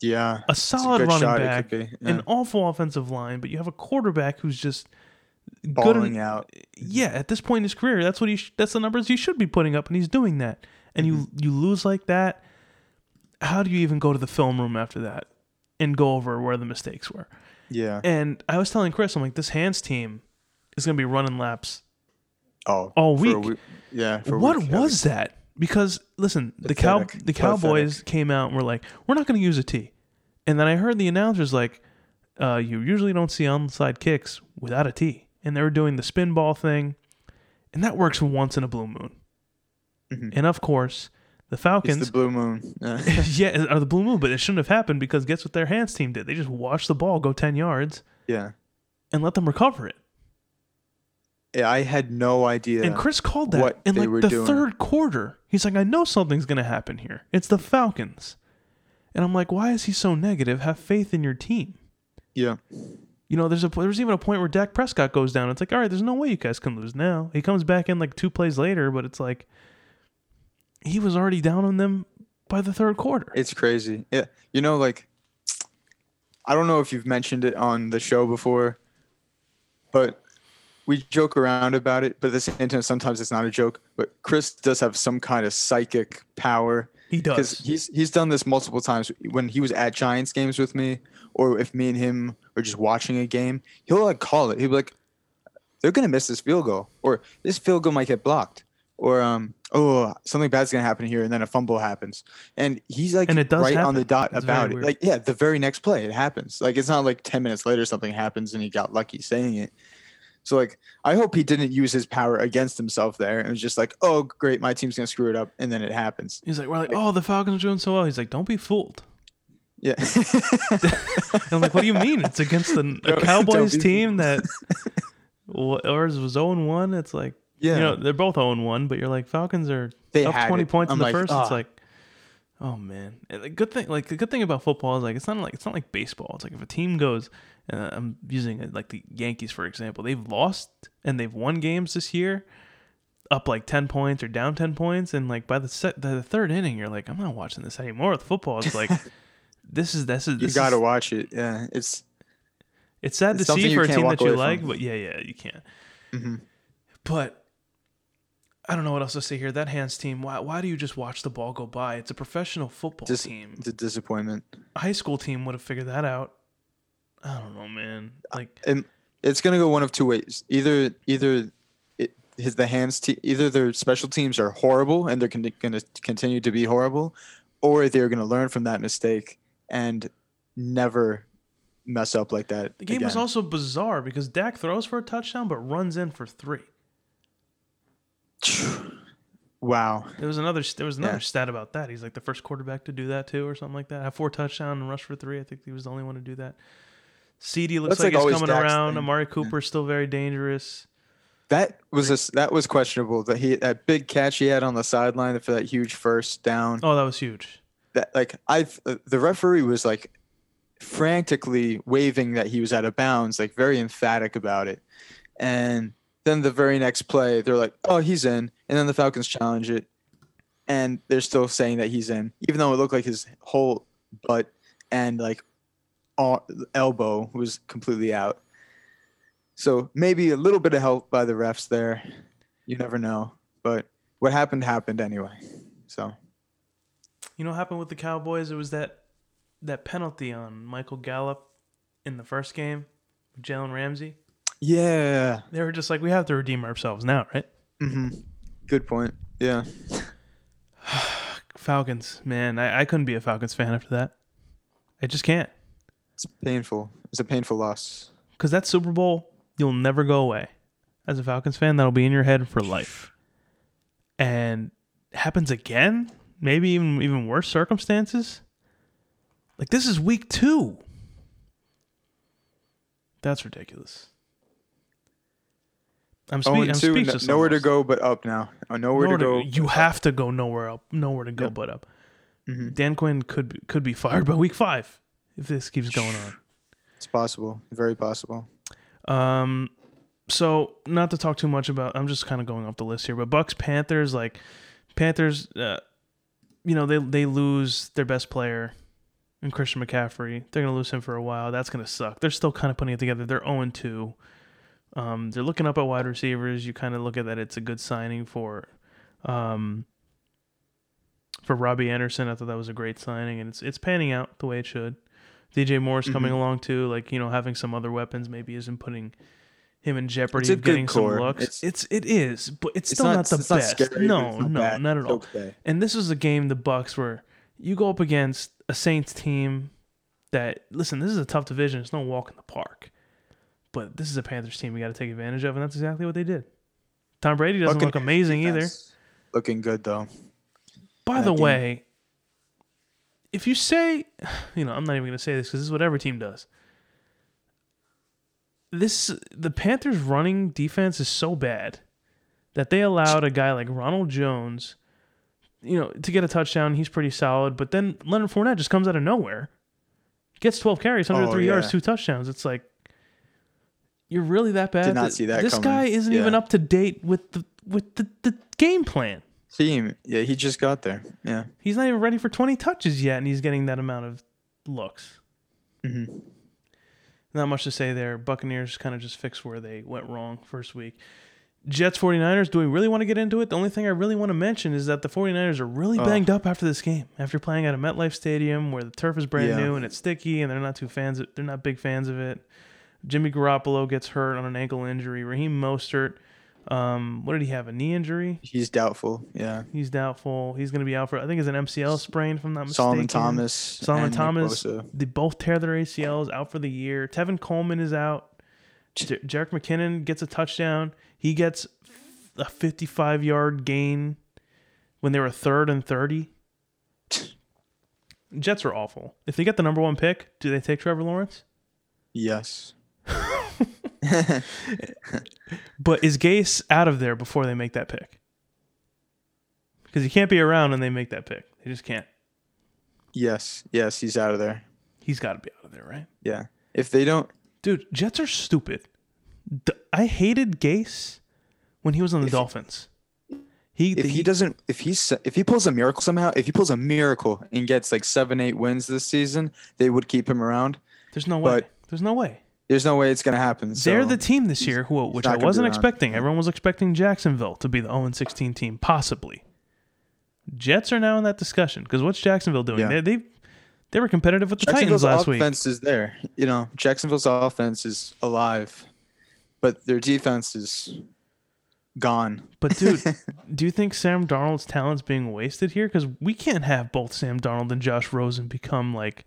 Yeah, A solid good running shot it back, could be, an awful offensive line, but you have a quarterback who's just good. balling en- out. yeah, at this point in his career, that's what he sh- that's the numbers he should be putting up, and he's doing that. And you Mm-hmm. you lose like that. How do you even go to the film room after that and go over where the mistakes were? Yeah. And I was telling Chris, I'm like, this hands team is gonna be running laps. Oh, all a week. yeah. What week, was that? Because listen, the cow the Cowboys came out and were like, we're not gonna use a T. And then I heard the announcers like, uh, you usually don't see onside kicks without a T. And they were doing the spin ball thing, and that works once in a blue moon. Mhm. And of course, the Falcons. It's the blue moon. Yeah. or the blue moon, but it shouldn't have happened because guess what their hands team did? They just watched the ball go ten yards yeah. and let them recover it. Yeah, I had no idea. And Chris called that in like the doing. third quarter. He's like, I know something's gonna happen here. It's the Falcons. And I'm like, why is he so negative? Have faith in your team. yeah. You know, there's a there's even a point where Dak Prescott goes down. It's like, all right, there's no way you guys can lose now. He comes back in like two plays later, but it's like he was already down on them by the third quarter. It's crazy. Yeah. You know, like, I don't know if you've mentioned it on the show before, but we joke around about it. But at the same time, sometimes it's not a joke. But Chris does have some kind of psychic power he because does. he's he's done this multiple times when he was at Giants games with me, or if me and him are just watching a game, he'll like call it. He'll be like, "They're gonna miss this field goal, or this field goal might get blocked." Or um, oh, something bad's gonna happen here, and then a fumble happens, and he's like And it does right on the dot It's about it. weird. Like yeah, the very next play it happens. Like it's not like ten minutes later something happens and he got lucky saying it. So like I hope he didn't use his power against himself there and was just like, oh great, my team's gonna screw it up, and then it happens. He's like, we're like, oh, the Falcons are doing so well. He's like, don't be fooled. Yeah. I'm like, what do you mean? It's against the, a Cowboys team that ours was 0 1. It's like, yeah. you know, they're both 0 1, but you're like, Falcons are They up 20 it. points I'm in the like, first. ah. It's like, oh man. And the good thing, like the good thing about football is like it's not like it's not like baseball. It's like if a team goes, uh, I'm using it like the Yankees for example. They've lost and they've won games this year, up like 10 points or down 10 points, and like by the set, the third inning, you're like, I'm not watching this anymore. With football, it's like. This is this is you gotta watch it. Yeah, it's it's sad It's to see for a team that you like, from. but yeah, yeah, you can't. Mhm. But I don't know what else to say here. That hands team. Why? Why do you just watch the ball go by? It's a professional football Dis- team. it's a disappointment. A high school team would have figured that out. I don't know, man. Like and it's gonna go one of two ways. Either either it, his the hands te- either their special teams are horrible and they're con- gonna continue to be horrible, or they're gonna learn from that mistake and never mess up like that. the game was also bizarre because Dak throws for a touchdown but runs in for three. Wow. There was another. There was another Yeah. stat about that. He's like the first quarterback to do that too, or something like that. Have four touchdowns and rush for three. I think he was the only one to do that. CeeDee looks That's like, like he's coming around. thing. Amari Cooper's still very dangerous. That was a, that was questionable. That he that big catch he had on the sideline for that huge first down. Oh, that was huge. that like I the referee was like frantically waving that he was out of bounds, like very emphatic about it. And then the very next play, they're like, "Oh, he's in," and then the Falcons challenge it, and they're still saying that he's in, even though it looked like his whole butt and like all, elbow was completely out. So maybe a little bit of help by the refs there. You never know, but what happened happened anyway. So. You know what happened with the Cowboys? It was that that penalty on Michael Gallup in the first game, with Jalen Ramsey. Yeah. They were just like, we have to redeem ourselves now, right? hmm Good point. Yeah. Falcons, man, I, I couldn't be a Falcons fan after that. I just can't. It's painful. It's a painful loss. Because that Super Bowl, you'll never go away. As a Falcons fan, that'll be in your head for life. And happens again, maybe even even worse circumstances. Like this is week two. That's ridiculous. I'm, spe- I'm two, no- speechless. nowhere to go but up now. Oh, nowhere, Nowhere to go. You have to go nowhere up. Nowhere to go Yep. but up. Mhm. Dan Quinn could be, could be fired by week five if this keeps going on. It's possible. Very possible. Um, so not to talk too much about, I'm just kind of going off the list here, but Bucks Panthers like Panthers, uh, you know they they lose their best player, and Christian McCaffrey. They're gonna lose him for a while. That's gonna suck. They're still kind of putting it together. They're 0 2. Um, they're looking up at wide receivers. You kind of look at that. It's a good signing for, um, for Robbie Anderson. I thought that was a great signing, and it's it's panning out the way it should. DJ Moore's coming Mhm. along too. Like you know, having some other weapons maybe isn't putting him in jeopardy of getting some looks. It's- It's, it is, but it's, It's still not, the it's not best. scary, no, not no, bad. not at all. Okay. And this is a game the Bucks where you go up against a Saints team that listen, this is a tough division. It's no walk in the park. But this is a Panthers team we got to take advantage of, and that's exactly what they did. Tom Brady doesn't Looking look amazing either. Looking good though. By that the way, if you say, you know, I'm not even going to say this because this is what every team does. This the Panthers' running defense is so bad that they allowed a guy like Ronald Jones, you know, to get a touchdown. He's pretty solid, but then Leonard Fournette just comes out of nowhere, gets 12 carries, 103 Oh, yards, two touchdowns. It's like you're really that bad. Did not see that This coming. guy isn't Yeah. even up to date with the with the, the game plan. Team. Yeah, he just got there. Yeah. He's not even ready for 20 touches yet, and he's getting that amount of looks. hmm Not much to say there. Buccaneers kind of just fixed where they went wrong first week. Jets 49ers, do we really want to get into it? The only thing I really want to mention is that the 49ers are really Oh. banged up after this game. After playing at a MetLife Stadium where the turf is brand Yeah. new and it's sticky and they're not too fans of, they're not big fans of it. Jimmy Garoppolo gets hurt on an ankle injury. Raheem Mostert Um, what did he have? A knee injury. He's doubtful. Yeah. He's doubtful. He's going to be out for. I think it's an MCL sprain, if I'm not mistaken. Solomon Thomas. Solomon Thomas. They both tear their ACLs out for the year. Tevin Coleman is out. J- Jerick McKinnon gets a touchdown. He gets a 55 yard gain when they were third and 30. Jets are awful. If they get the number one pick, do they take Trevor Lawrence? Yes. But is Gase out of there before they make that pick? Because he can't be around and they make that pick. They just can't. Yes. Yes. He's out of there. He's got to be out of there, right? Yeah. If they don't, Dude, Jets are stupid. D- I hated Gase when he was on the If Dolphins. He, if he doesn't, if he's if he pulls a miracle somehow, if he pulls a miracle and gets like seven, eight wins this season, they would keep him around. there's no way. but- There's no way. There's no way it's gonna happen. So They're the team this year, who, which I wasn't expecting. Everyone was expecting Jacksonville to be the 0 16 team, possibly. Jets are now in that discussion because what's Jacksonville doing? Yeah. They, they they were competitive with the Titans last week. offense is there. You know, Jacksonville's offense is alive, but their defense is gone. But dude, do you think Sam Darnold's talent's being wasted here? Because we can't have both Sam Darnold and Josh Rosen become like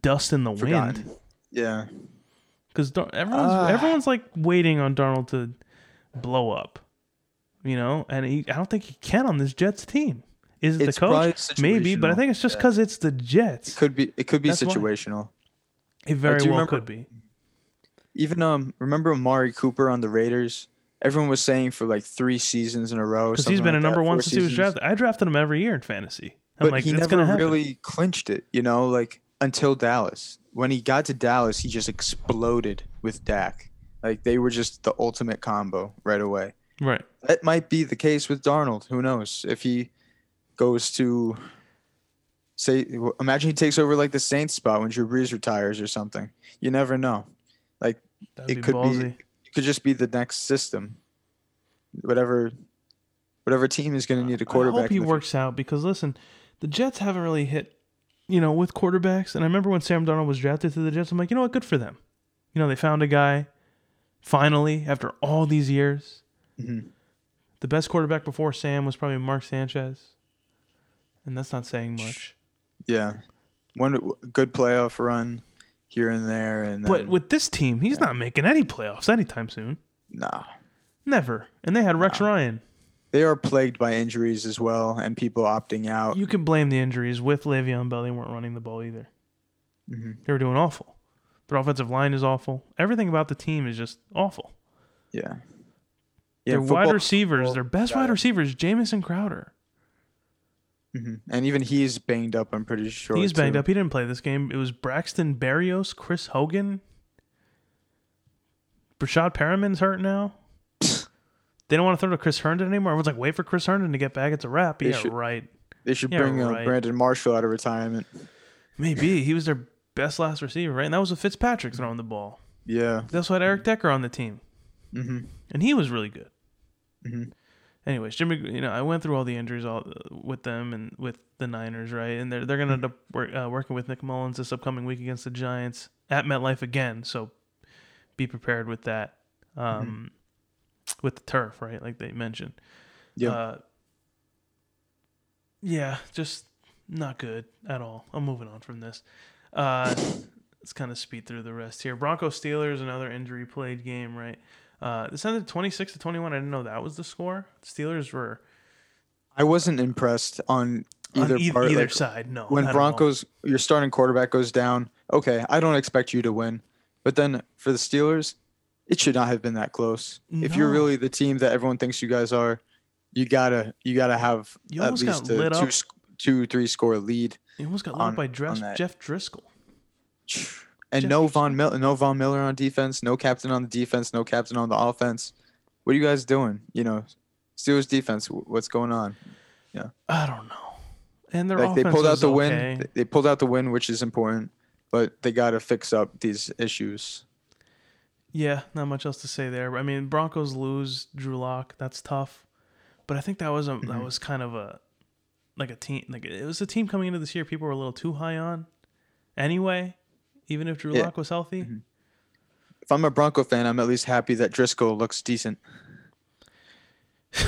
dust in the wind. Yeah. Because everyone's Ah. everyone's like waiting on Darnold to blow up, you know. And he, I don't think he can on this Jets team. Is it the coach? Maybe, but I think it's just Yeah. because it's the Jets. Could be. It could be That's why. situational. It very well remember- could be. Even um, remember Amari Cooper on the Raiders? Everyone was saying for like three seasons in a row. Because he's been a number that, one since he was drafted. I drafted him every year in fantasy. I'm But like, he it's never really clinched it, you know, like until Dallas. When he got to Dallas, he just exploded with Dak. Like they were just the ultimate combo right away. Right. That might be the case with Darnold. Who knows? If he goes to say imagine he takes over like the Saints spot when Drew Brees retires or something. You never know. Like That'd it be could ballsy. be it could just be the next system. Whatever whatever team is going to need a quarterback. I hope he works out because listen, the Jets haven't really hit, you know, with quarterbacks. And I remember when Sam Darnold was drafted to the Jets, I'm like, you know what, good for them. You know, they found a guy finally after all these years. Mhm. The best quarterback before Sam was probably Mark Sanchez, and that's not saying much. Yeah, one good playoff run here and there, and But with this team, he's not making any playoffs anytime soon. nah, Never. And they had Rex Ryan. They are plagued by injuries as well, and people opting out. You can blame the injuries with Le'Veon Bell. They weren't running the ball either. Mhm. They were doing awful. Their offensive line is awful. Everything about the team is just awful. Yeah, their football- wide receivers, football their best wide receivers, Jamison Crowder. Mhm. and even he's banged up. I'm pretty sure He's banged too. up. He didn't play this game. It was Braxton Berrios, Chris Hogan. Breshad Perriman's hurt now. They don't want to throw to Chris Herndon anymore. Everyone's like, wait for Chris Herndon to get back. It's a wrap. They Yeah, should- right. They should Yeah, bring uh, right. Brandon Marshall out of retirement. Maybe. He was their best last receiver, right? And that was with Fitzpatrick throwing the ball. Yeah. They also had Eric Decker on the team. hmm and he was really good. Mhm. Anyways, Jimmy, you know, I went through all the injuries all with them and with the Niners, right? And they're they're gonna end up work, uh, working with Nick Mullens this upcoming week against the Giants at MetLife again. So be prepared with that, um, with the turf, right? Like they mentioned. Yeah. Uh, yeah, just not good at all. I'm moving on from this. Uh, let's kind of speed through the rest here. Broncos Steelers, another injury played game, right? Uh, this ended 26 to 21. I didn't know that was the score. Steelers were I wasn't impressed on either on either, part. either like, side. No, when not at all. Broncos, your starting quarterback goes down, okay, I don't expect you to win. But then for the Steelers, it should not have been that close. If you're really the team that everyone thinks you guys are, you gotta you gotta have You at least a two, two three score lead. You almost got lit on- by Dress. Jeff Driskel. And Jeff no. Von Miller, no Von Miller on defense, no captain on the defense, no captain on the offense. What are you guys doing? You know, Steelers defense. What's going on? Yeah, I don't know. And their like they pulled out the okay. win. They- They pulled out the win, which is important, but they got to fix up these issues. Yeah, not much else to say there. I mean, Broncos lose Drew Lock. That's tough. But I think that was a that Mhm. was kind of a like a team like it was a team coming into this year people were a little too high on. Anyway, even if Drew Yeah. Lock was healthy. Mhm. If I'm a Bronco fan, I'm at least happy that Driskel looks decent.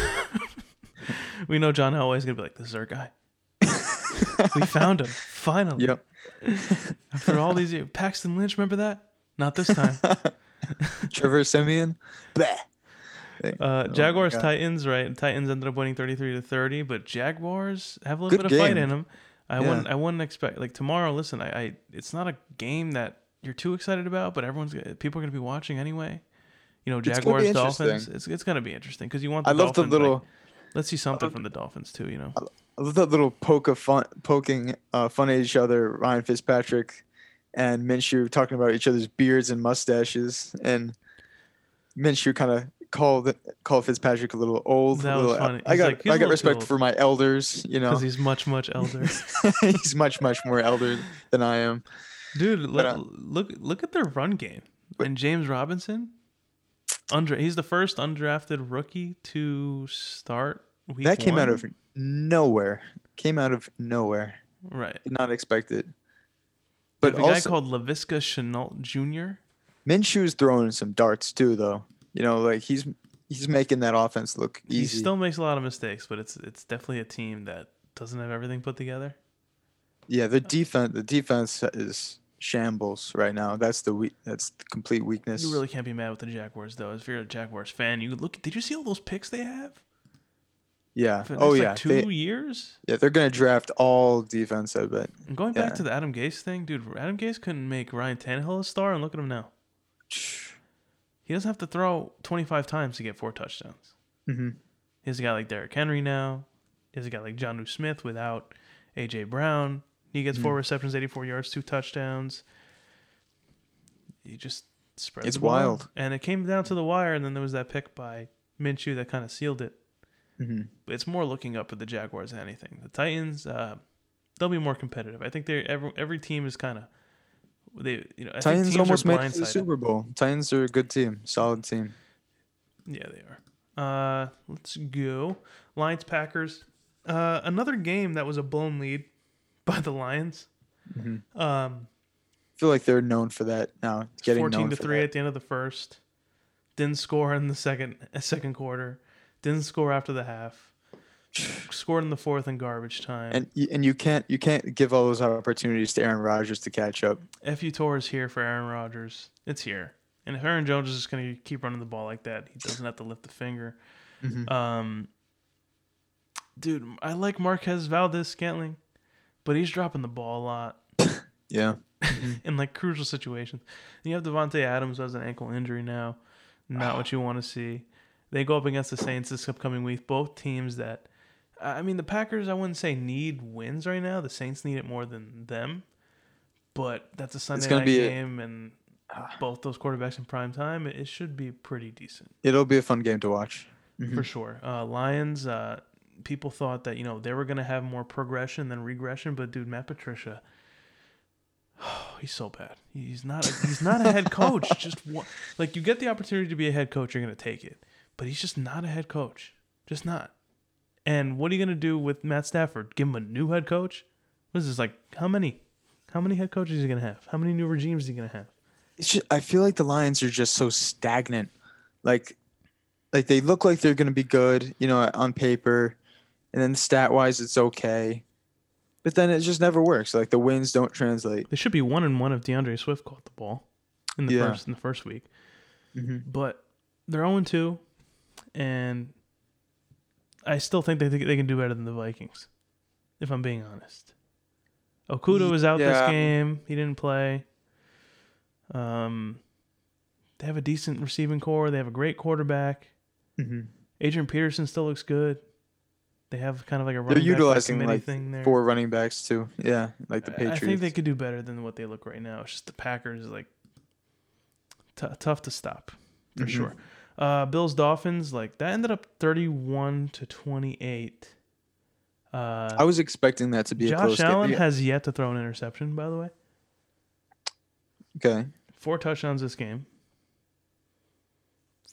we know John Elway's gonna be like, "This is our guy. we found him finally." Yep. After all these years, Paxton Lynch, remember that? Not this time. Trevor Siemian. Bleh. Uh, Jaguars God. Titans, right? Titans ended up winning thirty three to thirty, but Jaguars have a little Good bit of fight in them. I Yeah. wouldn't. I wouldn't expect like tomorrow. Listen, I, I. It's not a game that you're too excited about, but everyone's people are gonna be watching anyway. You know, Jaguars interesting. Dolphins. It's it's gonna be interesting because you want. The I love the Dolphins, like, little. let's see something from the Dolphins too. You know, I love that little poke of fun, poking uh, fun at each other. Ryan Fitzpatrick and Minshew talking about each other's beards and mustaches, and Minshew kind of called called Fitzpatrick a little old. That was funny. I He's got like, I got respect for my elders. You know, because he's much much elder. he's much much more elder than I am. Dude, But, le- uh, look look at their run game. And James Robinson, under he's the first undrafted rookie to start week that came out of nowhere. Came out of nowhere. right. Did not expect it. But a the guy called Laviska Shenault Jr. Minshew's throwing some darts too, though. You know, like he's he's making that offense look easy. He still makes a lot of mistakes, but it's it's definitely a team that doesn't have everything put together. yeah, the defense the defense is shambles right now. That's the weak. That's the complete weakness. You really can't be mad with the Jaguars though. If you're a Jaguars fan, you look. Did you see all those picks they have? Yeah. Oh yeah. two They, years. yeah, they're gonna draft all defense. I bet. And going back Yeah. to the Adam Gase thing, dude. Adam Gase couldn't make Ryan Tannehill a star, and look at him now. He doesn't have to throw 25 times to get four touchdowns. hmm He has a guy like Derrick Henry now. He has a guy like Jonnu Smith without AJ Brown. He gets Mm. four receptions, 84 yards, two touchdowns. He just spread It's wild. And it came down to the wire, and then there was that pick by Minshew that kind of sealed it. Hmm it's more looking up at the Jaguars than anything. The Titans, uh, they'll be more competitive. I think they every every team is kind of they you know I think Titans almost made the. Super Bowl. Titans are a good team, solid team. Yeah, they are. Uh, let's go. Lions Packers. Uh, another game that was a blown lead by the Lions. Mhm. Um, I feel like they're known for that now. Getting fourteen to three that. at the end of the first. Didn't score in the second second quarter. Didn't score after the half. Scored in the fourth in garbage time. And and you can't you can't give all those opportunities to Aaron Rodgers to catch up. FU Tour is here for Aaron Rodgers. It's here. And if Aaron Jones is just going to keep running the ball like that, he doesn't have to lift a finger. Mhm. Um, dude, I like Marquez Valdes-Scantling, but he's dropping the ball a lot Yeah. in like crucial situations. And you have Davante Adams who has an ankle injury now. Not what you want to see. They go up against the Saints this upcoming week. Both teams that, I mean, the Packers, I wouldn't say need wins right now. The Saints need it more than them. But that's a Sunday night be a- game, and both those quarterbacks in prime time. It, should be pretty decent It'll be a fun game to watch. Mhm. for sure. Uh, Lions, uh, people thought that you know they were gonna have more progression than regression, but dude, Matt Patricia, Oh, he's so bad. He's not. A, he's not a head coach. just one, like you get the opportunity to be a head coach, you're gonna take it. But he's just not a head coach. Just not. And what are you gonna do with Matt Stafford? Give him a new head coach? What is this like? How many? How many head coaches is he gonna have? How many new regimes is he gonna have? It's just, I feel like the Lions are just so stagnant. Like like they look like they're going to be good, you know, on paper, and then stat wise it's okay. But then it just never works. Like the wins don't translate. They should be one and one if D'Andre Swift caught the ball in the Yeah. first in the first week. Mhm. But they're 0 2, and I still think they think they can do better than the Vikings, if I'm being honest. Okudah was out this game. He didn't play. Um, they have a decent receiving core. They have a great quarterback. Mhm. Adrian Peterson still looks good. They have kind of like a They're running back utilizing like there. four running backs too. Yeah, like the Patriots. I think they could do better than what they look right now. It's just the Packers like t- tough to stop for Mhm. sure. Uh, Bills Dolphins like that ended up thirty-one to twenty-eight. Uh, I was expecting that to be a Josh close Allen game. has yet to throw an interception. By the way, Okay. four touchdowns this game.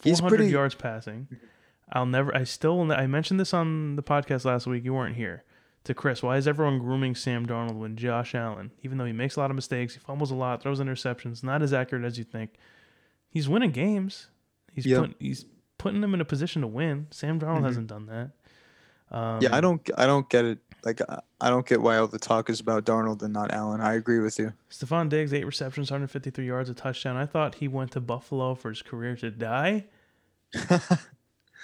400 He's pretty- yards passing. I'll never. I still. I mentioned this on the podcast last week. You weren't here. To Chris, why is everyone grooming Sam Darnold when Josh Allen, even though he makes a lot of mistakes, he fumbles a lot, throws interceptions, not as accurate as you think, he's winning games. He's Yep. put, he's putting them in a position to win. Sam Darnold Mhm. hasn't done that. Um, Yeah, I don't I don't get it. Like I- don't get why all the talk is about Darnold and not Allen. I agree with you. Stefon Diggs, eight receptions, 153 yards, a touchdown. I thought he went to Buffalo for his career to die.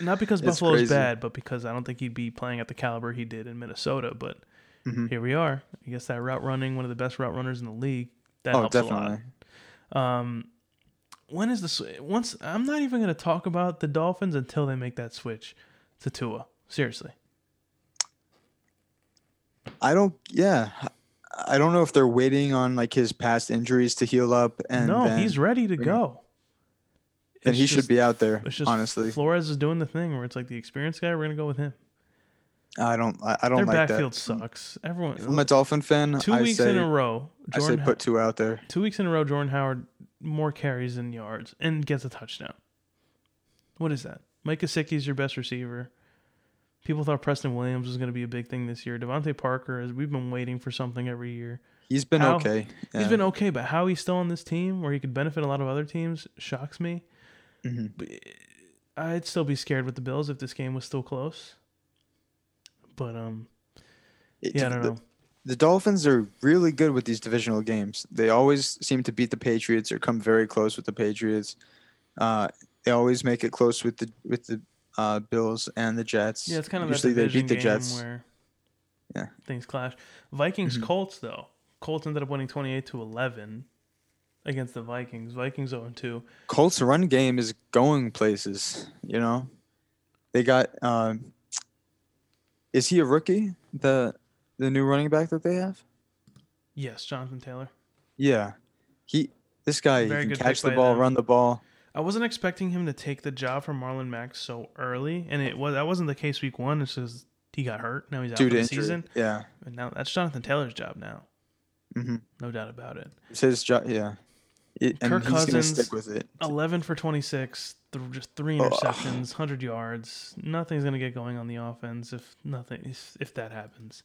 Not because Buffalo is bad, but because I don't think he'd be playing at the caliber he did in Minnesota. But Mhm. here we are. I guess that route running, one of the best route runners in the league. That oh, helps a definitely. lot. Um, when is the once? I'm not even going to talk about the Dolphins until they make that switch to Tua. Seriously. I don't. Yeah, I don't know if they're waiting on like his past injuries to heal up, and no, then, he's ready to go. then It's he should be out there. It's just honestly, Flores is doing the thing where it's like the experienced guy. We're gonna go with him. I don't. I, don't Their like backfield that. sucks. Everyone. If I'm a Dolphin fan, two I weeks say in a row, I say put Tua out there. two weeks in a row, Jordan Howard more carries than yards and gets a touchdown. What is that? Mike Gesicki's your best receiver. People thought Preston Williams was going to be a big thing this year. DeVante Parker, is we've been waiting for something every year. He's been How- okay. He's been okay, but how he's still on this team where he could benefit a lot of other teams shocks me. Mhm. But I'd still be scared with the Bills if this game was still close. But um, It- yeah, I don't the, know. The Dolphins are really good with these divisional games. They always seem to beat the Patriots or come very close with the Patriots. Uh, they always make it close with the with the uh, Bills and the Jets. Yeah, it's kind of usually they beat the Jets. where Yeah. things clash. Vikings Mhm. Colts though. Colts ended up winning 28 to 11 against the Vikings. Vikings 0 2. Colts run game is going places. You know, they got. Um, is he a rookie? The the new running back that they have. Yes, Jonathan Taylor. Yeah, he. This guy Very he can catch the ball, run the ball. I wasn't expecting him to take the job from Marlon Mack so early, and it was that wasn't the case week one. It's just he got hurt. Now he's out Due for the injury. season, Yeah. and now that's Jonathan Taylor's job now. hmm No doubt about it. It's his job. Yeah. It, and Kirk Cousins- stick with it. 11 for 26, th- just three interceptions, 100 yards. Nothing's going to get going on the offense if nothing if, if that happens.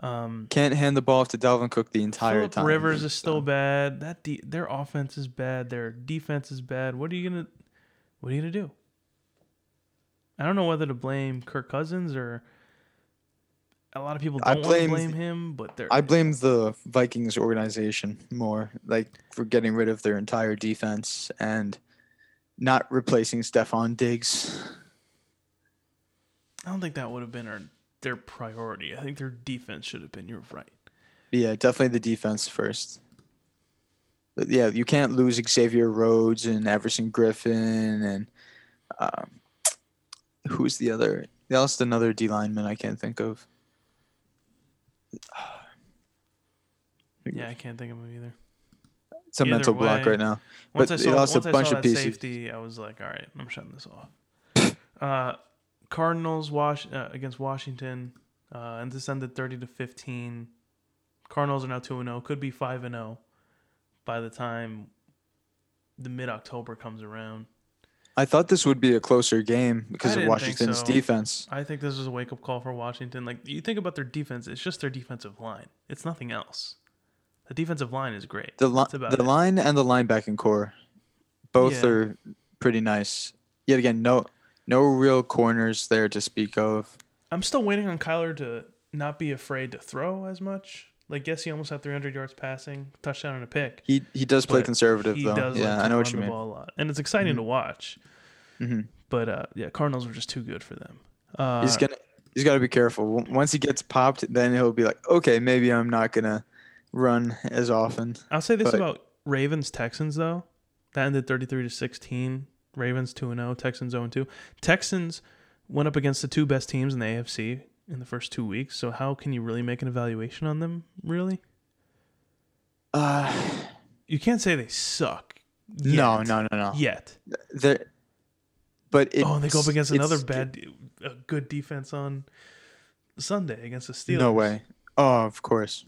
Um, Can't hand the ball off to Dalvin Cook the entire Philip time. Rivers is still bad. That de- their offense is bad. Their defense is bad. What are you going to what are you to do? I don't know whether to blame Kirk Cousins or a lot of people don't to blame blame him, but they're I blame the Vikings organization more, like for getting rid of their entire defense and not replacing Stefon Diggs. I don't think that would have been our, their priority. I think their defense should have been. You're right. Yeah, definitely the defense first. But yeah, you can't lose Xavier Rhodes and Everson Griffen and um, who's the other? They lost another D lineman I can't think of. Yeah, I can't think of him either. It's a Either mental block right now. Once But I they saw, lost a bunch of pieces. safety, I was like, all right, I'm shutting this off. uh, Cardinals wash uh, against Washington, uh, and this ended 30 to 15. Cardinals are now 2 0, could be 5 0 by the time the mid October comes around. I thought this would be a closer game because of Washington's so. defense. I think this is a wake up call for Washington. Like, you think about their defense, it's just their defensive line, it's nothing else. The defensive line is great. The, li- the it. line and the linebacking core, both Yeah. are pretty nice. Yet again, no no real corners there to speak of. I'm still waiting on Kyler to not be afraid to throw as much. Like, yes, he almost had 300 yards passing, touchdown and a pick. He he does play conservative he though. does yeah, like I know what you mean. ball a lot, and it's exciting to watch. Mhm. But uh, yeah, Cardinals were just too good for them. Uh, He's gonna he's got to be careful. Once he gets popped, then he'll be like, okay, maybe I'm not gonna run as often. I'll say this but- about Ravens Texans though. That ended 33 to 16. Ravens 2 0, Texans 0 2. Texans went up against the two best teams in the AFC in the first two weeks. So how can you really make an evaluation on them? Really, Uh, you can't say they suck. no, yet. no, no, no. Yet. There, but it, oh, and they go up against another bad, a good defense on Sunday against the Steelers. No way. Oh, of course.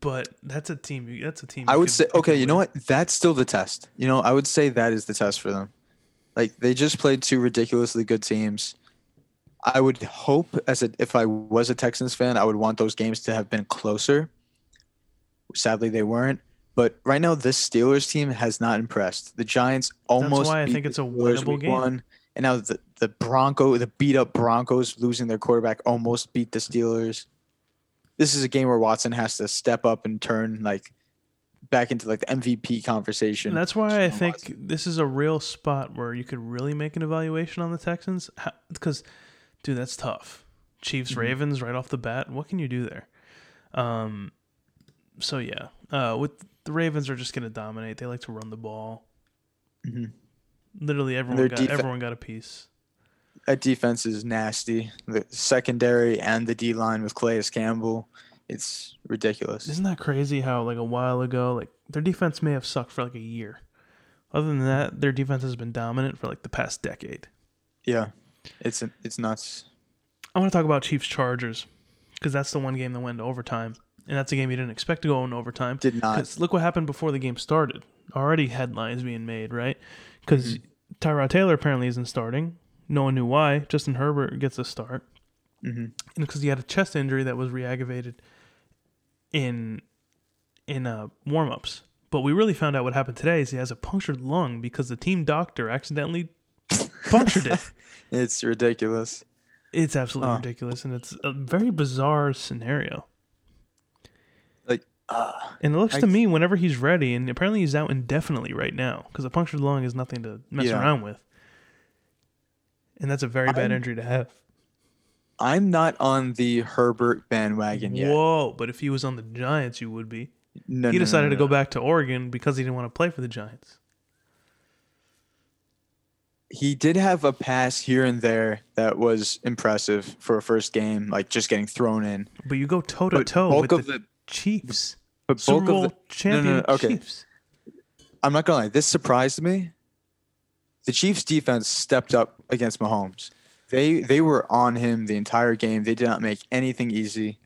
But that's a team. That's a team. I would could- say okay. You know what? That's still the test. You know, I would say that is the test for them. Like they just played two ridiculously good teams. I would hope, as a, if I was a Texans fan, I would want those games to have been closer. Sadly, they weren't. But right now, this Steelers team has not impressed. The Giants almost. why I think it's a winnable game. One, and now the the Bronco, the beat up Broncos losing their quarterback almost beat the Steelers. This is a game where Watson has to step up and turn like back into like the MVP conversation. And that's why I think Watson. this is a real spot where you could really make an evaluation on the Texans. Because, dude, that's tough. Chiefs, Mhm. Ravens, right off the bat. What can you do there? Um, so yeah, uh, with the Ravens are just gonna dominate. They like to run the ball. Mhm. Literally everyone got defe- everyone got a piece. that defense is nasty. The secondary and the D line with Calais Campbell, it's ridiculous. Isn't that crazy? How like a while ago, like their defense may have sucked for like a year. Other than that, their defense has been dominant for like the past decade. Yeah, it's it's nuts. I want to talk about Chiefs Chargers because that's the one game that went to overtime, and that's a game you didn't expect to go in overtime. Did not. Look what happened before the game started. Already headlines being made, right? Because mm-hmm. Tyrod Taylor apparently isn't starting. No one knew why. Justin Herbert gets a start, hmm and because he had a chest injury that was reaggravated in in uh, warm-ups. But we really found out what happened today is he has a punctured lung because the team doctor accidentally punctured it. It's ridiculous. It's absolutely Huh. ridiculous, and it's a very bizarre scenario. Like, uh, And it looks I- to me whenever he's ready, and apparently he's out indefinitely right now because a punctured lung is nothing to mess Yeah. around with. And that's a very bad I'm- injury to have. I'm not on the Herbert bandwagon yet. Whoa! But if he was on the Giants, you would be. No, he no, no, decided no, to go back to Oregon because he didn't want to play for the Giants. He did have a pass here and there that was impressive for a first game, like just getting thrown in. But you go toe to toe with the, the, Chiefs, but Super Bowl of the, champion okay. Chiefs. I'm not gonna lie, this surprised me. The Chiefs defense stepped up against Mahomes. They they were on him the entire game. They did not make anything easy.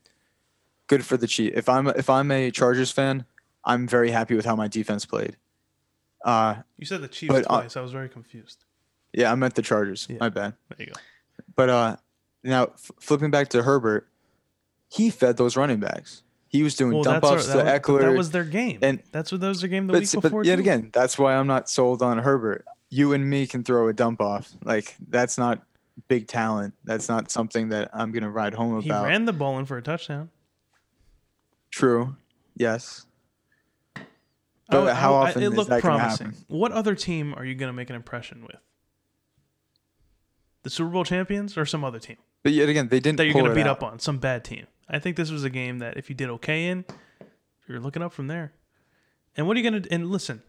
Good for the Chiefs. If I'm if I'm a Chargers fan, I'm very happy with how my defense played. Uh You said the Chiefs But, uh, twice. I was very confused. yeah, I meant the Chargers. Yeah. My bad. There you go. But uh now f- flipping back to Herbert, he fed those running backs. He was doing Well, dump offs to Ekeler. that was their game. and- that's what that was their game the but, week before. but yet too. again, that's why I'm not sold on Herbert. You and me can throw a dump off. Like that's not big talent. That's not something that I'm gonna ride home about. he ran the ball in for a touchdown. True. Yes. I But I how oh, I- often it is looked that promising. What other team are you going to make an impression with? The Super Bowl champions or some other team But yet again, they didn't that you're going to beat out. up on? Some bad team. I think this was a game that if you did okay in, you're looking up from there. And what are you going to? And listen,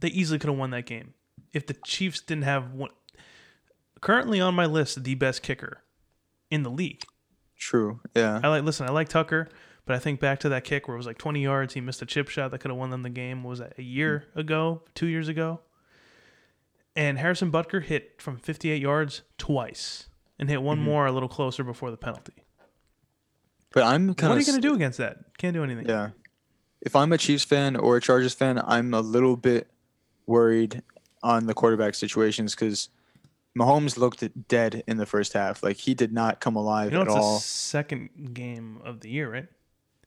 they easily could have won that game if the Chiefs didn't have one. Currently on my list, the best kicker in the league. True. Yeah. I like listen, I like Tucker, but I think back to that kick where it was like 20 yards, he missed a chip shot that could have won them the game. What was that a year ago, two years ago? And Harrison Butker hit from 58 yards twice and hit one Mhm. more a little closer before the penalty. But I'm kind What are you going to do against that? Can't do anything. Yeah. If I'm a Chiefs fan or a Chargers fan, I'm a little bit worried on the quarterback situations because Mahomes looked dead in the first half. Like he did not come alive You know, at it's all. the second game of the year, right?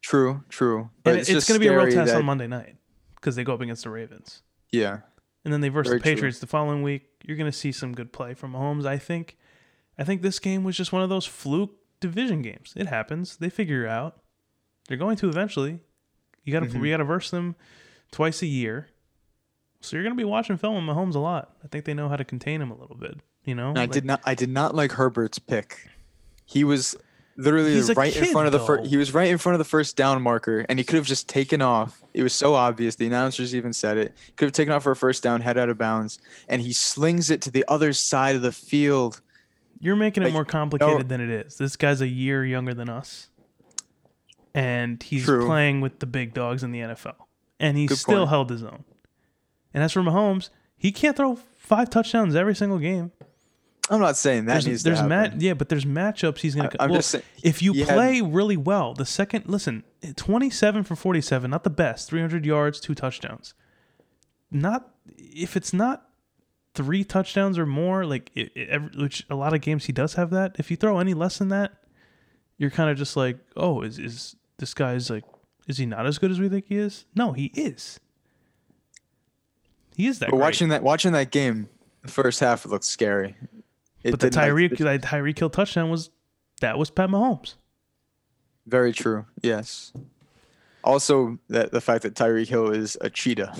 True, true. And it's, just going to be a real test that- on Monday night because they go up against the Ravens. Yeah. and then they verse Very the true. Patriots the following week. You're going to see some good play from Mahomes. I think. I think this game was just one of those fluke division games. It happens. They figure it out. They're going to eventually. You got to Mhm. we got to verse them twice a year. So you're going to be watching film on Mahomes a lot. I think they know how to contain him a little bit. You know, I Like, did not. I did not like Herbert's pick. He was literally right in front of the first. He was right in front of the first down marker, and he could have just taken off. It was so obvious. The announcers even said it. Could have taken off for a first down, head out of bounds, and he slings it to the other side of the field. You're making it like, more oh. complicated than it is. This guy's a year younger than us, and he's True. playing with the big dogs in the NFL, and he Good still point. held his own. And as for Mahomes, he can't throw five touchdowns every single game. I'm not saying that there's there's mat yeah, but there's matchups he's gonna. I- I'm well, just saying. if you had- play really well, the second listen, 27 for 47, not the best, 300 yards, two touchdowns. Not if it's not three touchdowns or more, like it, it, which a lot of games he does have that. If you throw any less than that, you're kind of just like, oh, is is this guy's like, is he not as good as we think he is? No, he is. He is that. But great. watching that watching that game, The first half it looked scary. It but the didn't, like, Tyreek Tyreek Hill touchdown was that was Pat Mahomes. Very true. Yes. Also, that the fact that Tyreek Hill is a cheetah.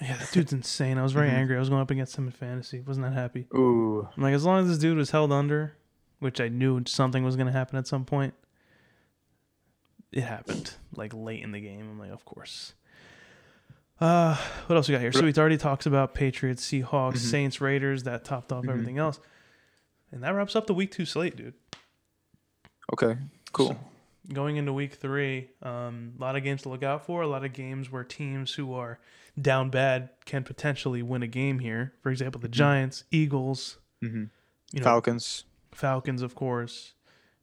Yeah, that dude's insane. I was very Mhm. angry. I was going up against him in fantasy. Wasn't that happy? Ooh. I'm like, as long as this dude was held under, which I knew something was going to happen at some point, it happened like late in the game. I'm like, of course. Uh, what else we got here? So we already talked about Patriots, Seahawks, Mhm. Saints, Raiders. That topped off Mhm. everything else, and that wraps up the week two slate, dude. Okay. Cool. So- Going into week three, um, a lot of games to look out for. A lot of games where teams who are down bad can potentially win a game here. For example, the Giants, Eagles, hmm you know, Falcons. Falcons, of course.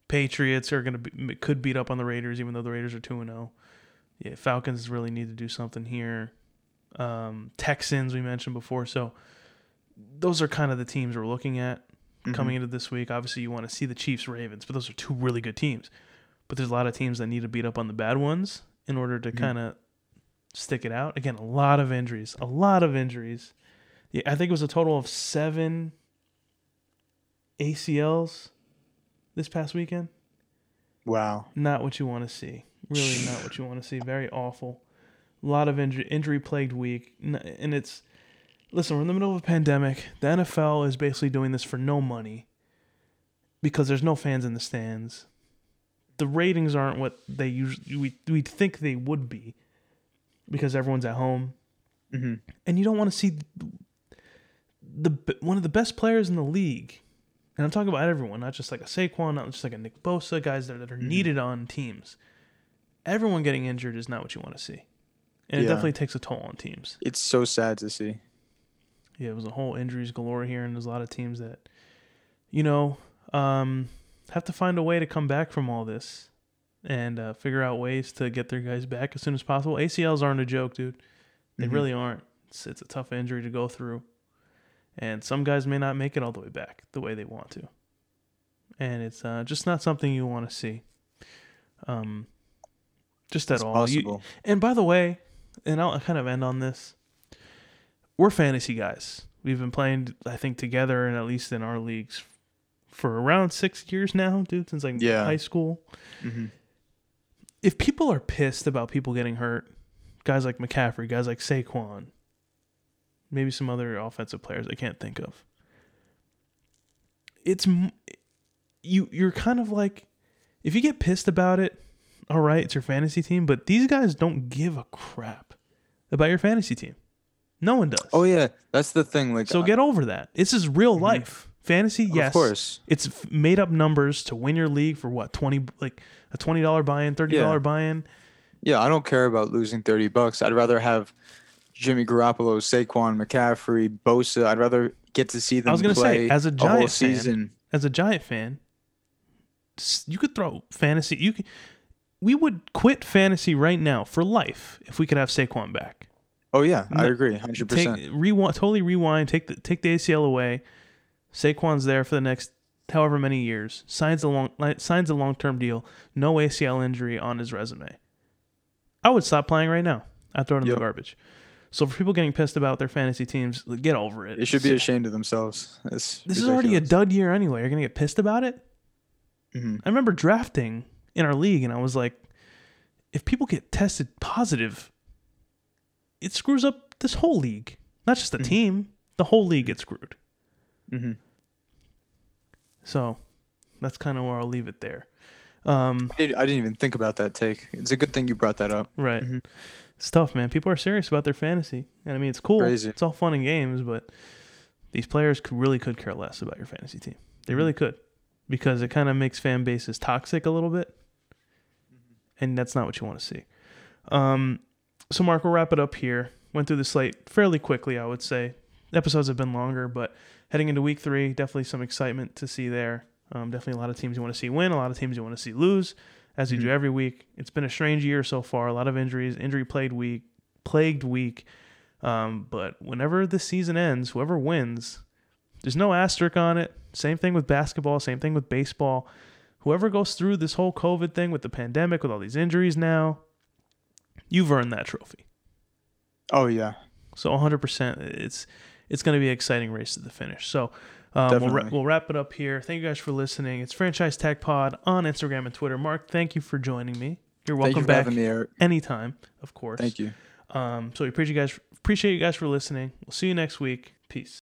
Patriots are going to be, could beat up on the Raiders, even though the Raiders are two and zero. Yeah, Falcons really need to do something here. Um, Texans we mentioned before, so those are kind of the teams we're looking at Mhm. coming into this week. Obviously, you want to see the Chiefs, Ravens, but those are two really good teams. But there's a lot of teams that need to beat up on the bad ones in order to Mhm. kind of stick it out. Again, a lot of injuries, a lot of injuries. Yeah, I think it was a total of seven ACLs this past weekend. Wow. Not what you want to see. Really, not what you want to see. Very awful. A lot of injury, injury plagued week, and it's listen. We're in the middle of a pandemic. The NFL is basically doing this for no money because there's no fans in the stands. The ratings aren't what they usually we we think they would be because everyone's at home, hmm and you don't want to see the, one of the best players in the league. And I'm talking about everyone, not just like a Saquon, not just like a Nick Bosa, guys that, that are Mhm. needed on teams. Everyone getting injured is not what you want to see. And it Yeah. definitely takes a toll on teams. It's so sad to see. Yeah, it was a whole injuries galore here, and there's a lot of teams that, you know, um, have to find a way to come back from all this and uh, figure out ways to get their guys back as soon as possible. ACLs aren't a joke, dude. They Mhm. really aren't. It's, it's a tough injury to go through. And some guys may not make it all the way back the way they want to. And it's uh, just not something you want to see. Um, just at It's all. You- possible. and by the way, and I'll kind of end on this. We're fantasy guys. We've been playing, I think, together and at least in our leagues for around six years now, dude, since like Yeah. high school. hmm If people are pissed about people getting hurt, guys like McCaffrey, guys like Saquon, maybe some other offensive players I can't think of. It's you. You're kind of like, if you get pissed about it, all right, it's your fantasy team, but these guys don't give a crap about your fantasy team. No one does. Oh yeah, that's the thing. Like, So get over that. This is real Mhm. life. Fantasy, yes. of course. It's f- made up numbers to win your league for what, 20 like a $20 buy-in, $30 Yeah. buy-in. Yeah, I don't care about losing thirty bucks. I'd rather have Jimmy Garoppolo, Saquon, McCaffrey, Bosa. I'd rather get to see them I was gonna play say, as a whole Giant fan, season. as a Giant fan, you could throw fantasy. You could, we would quit fantasy right now for life if we could have Saquon back. Oh yeah, I No, agree, hundred percent. rewind, totally rewind. Take the take the ACL away. Saquon's there for the next however many years. Signs a long signs a long term deal. No ACL injury on his resume. I would stop playing right now. I throw it in Yep. the garbage. So for people getting pissed about their fantasy teams, get over it. They should be ashamed of themselves. It's This is already a dud year anyway. You're gonna get pissed about it. Mhm. I remember drafting in our league, and I was like, if people get tested positive, it screws up this whole league. Not just the Mhm. team, the whole league gets screwed. Mhm. So that's kind of where I'll leave it there. Um, I didn't even think about that take. It's a good thing you brought that up. right. Mhm. It's tough, man. People are serious about their fantasy. And I mean, it's cool. Crazy. It's all fun and games, but these players could, really could care less about your fantasy team. They Mhm. really could because it kind of makes fan bases toxic a little bit. And that's not what you want to see. Um, so, Mark, we'll wrap it up here. Went through the slate fairly quickly, I would say. Episodes have been longer, but heading into week three, definitely some excitement to see there. Um, definitely a lot of teams you want to see win, a lot of teams you want to see lose, as you do Mhm. every week. It's been a strange year so far. A lot of injuries, injury plagued week, plagued week. Um, but whenever the season ends, whoever wins, there's no asterisk on it. Same thing with basketball. Same thing with baseball. Whoever goes through this whole COVID thing with the pandemic, with all these injuries now, you've earned that trophy. Oh yeah. So 100%. It's it's going to be an exciting race to the finish. So um, we'll, ra- we'll wrap it up here. Thank you guys for listening. It's Franchise Tech Pod on Instagram and Twitter. Mark, thank you for joining me. You're Thank welcome you for back having me, Eric. anytime, of course. Thank you. Um, so we appreciate you guys appreciate you guys for listening. We'll see you next week. Peace.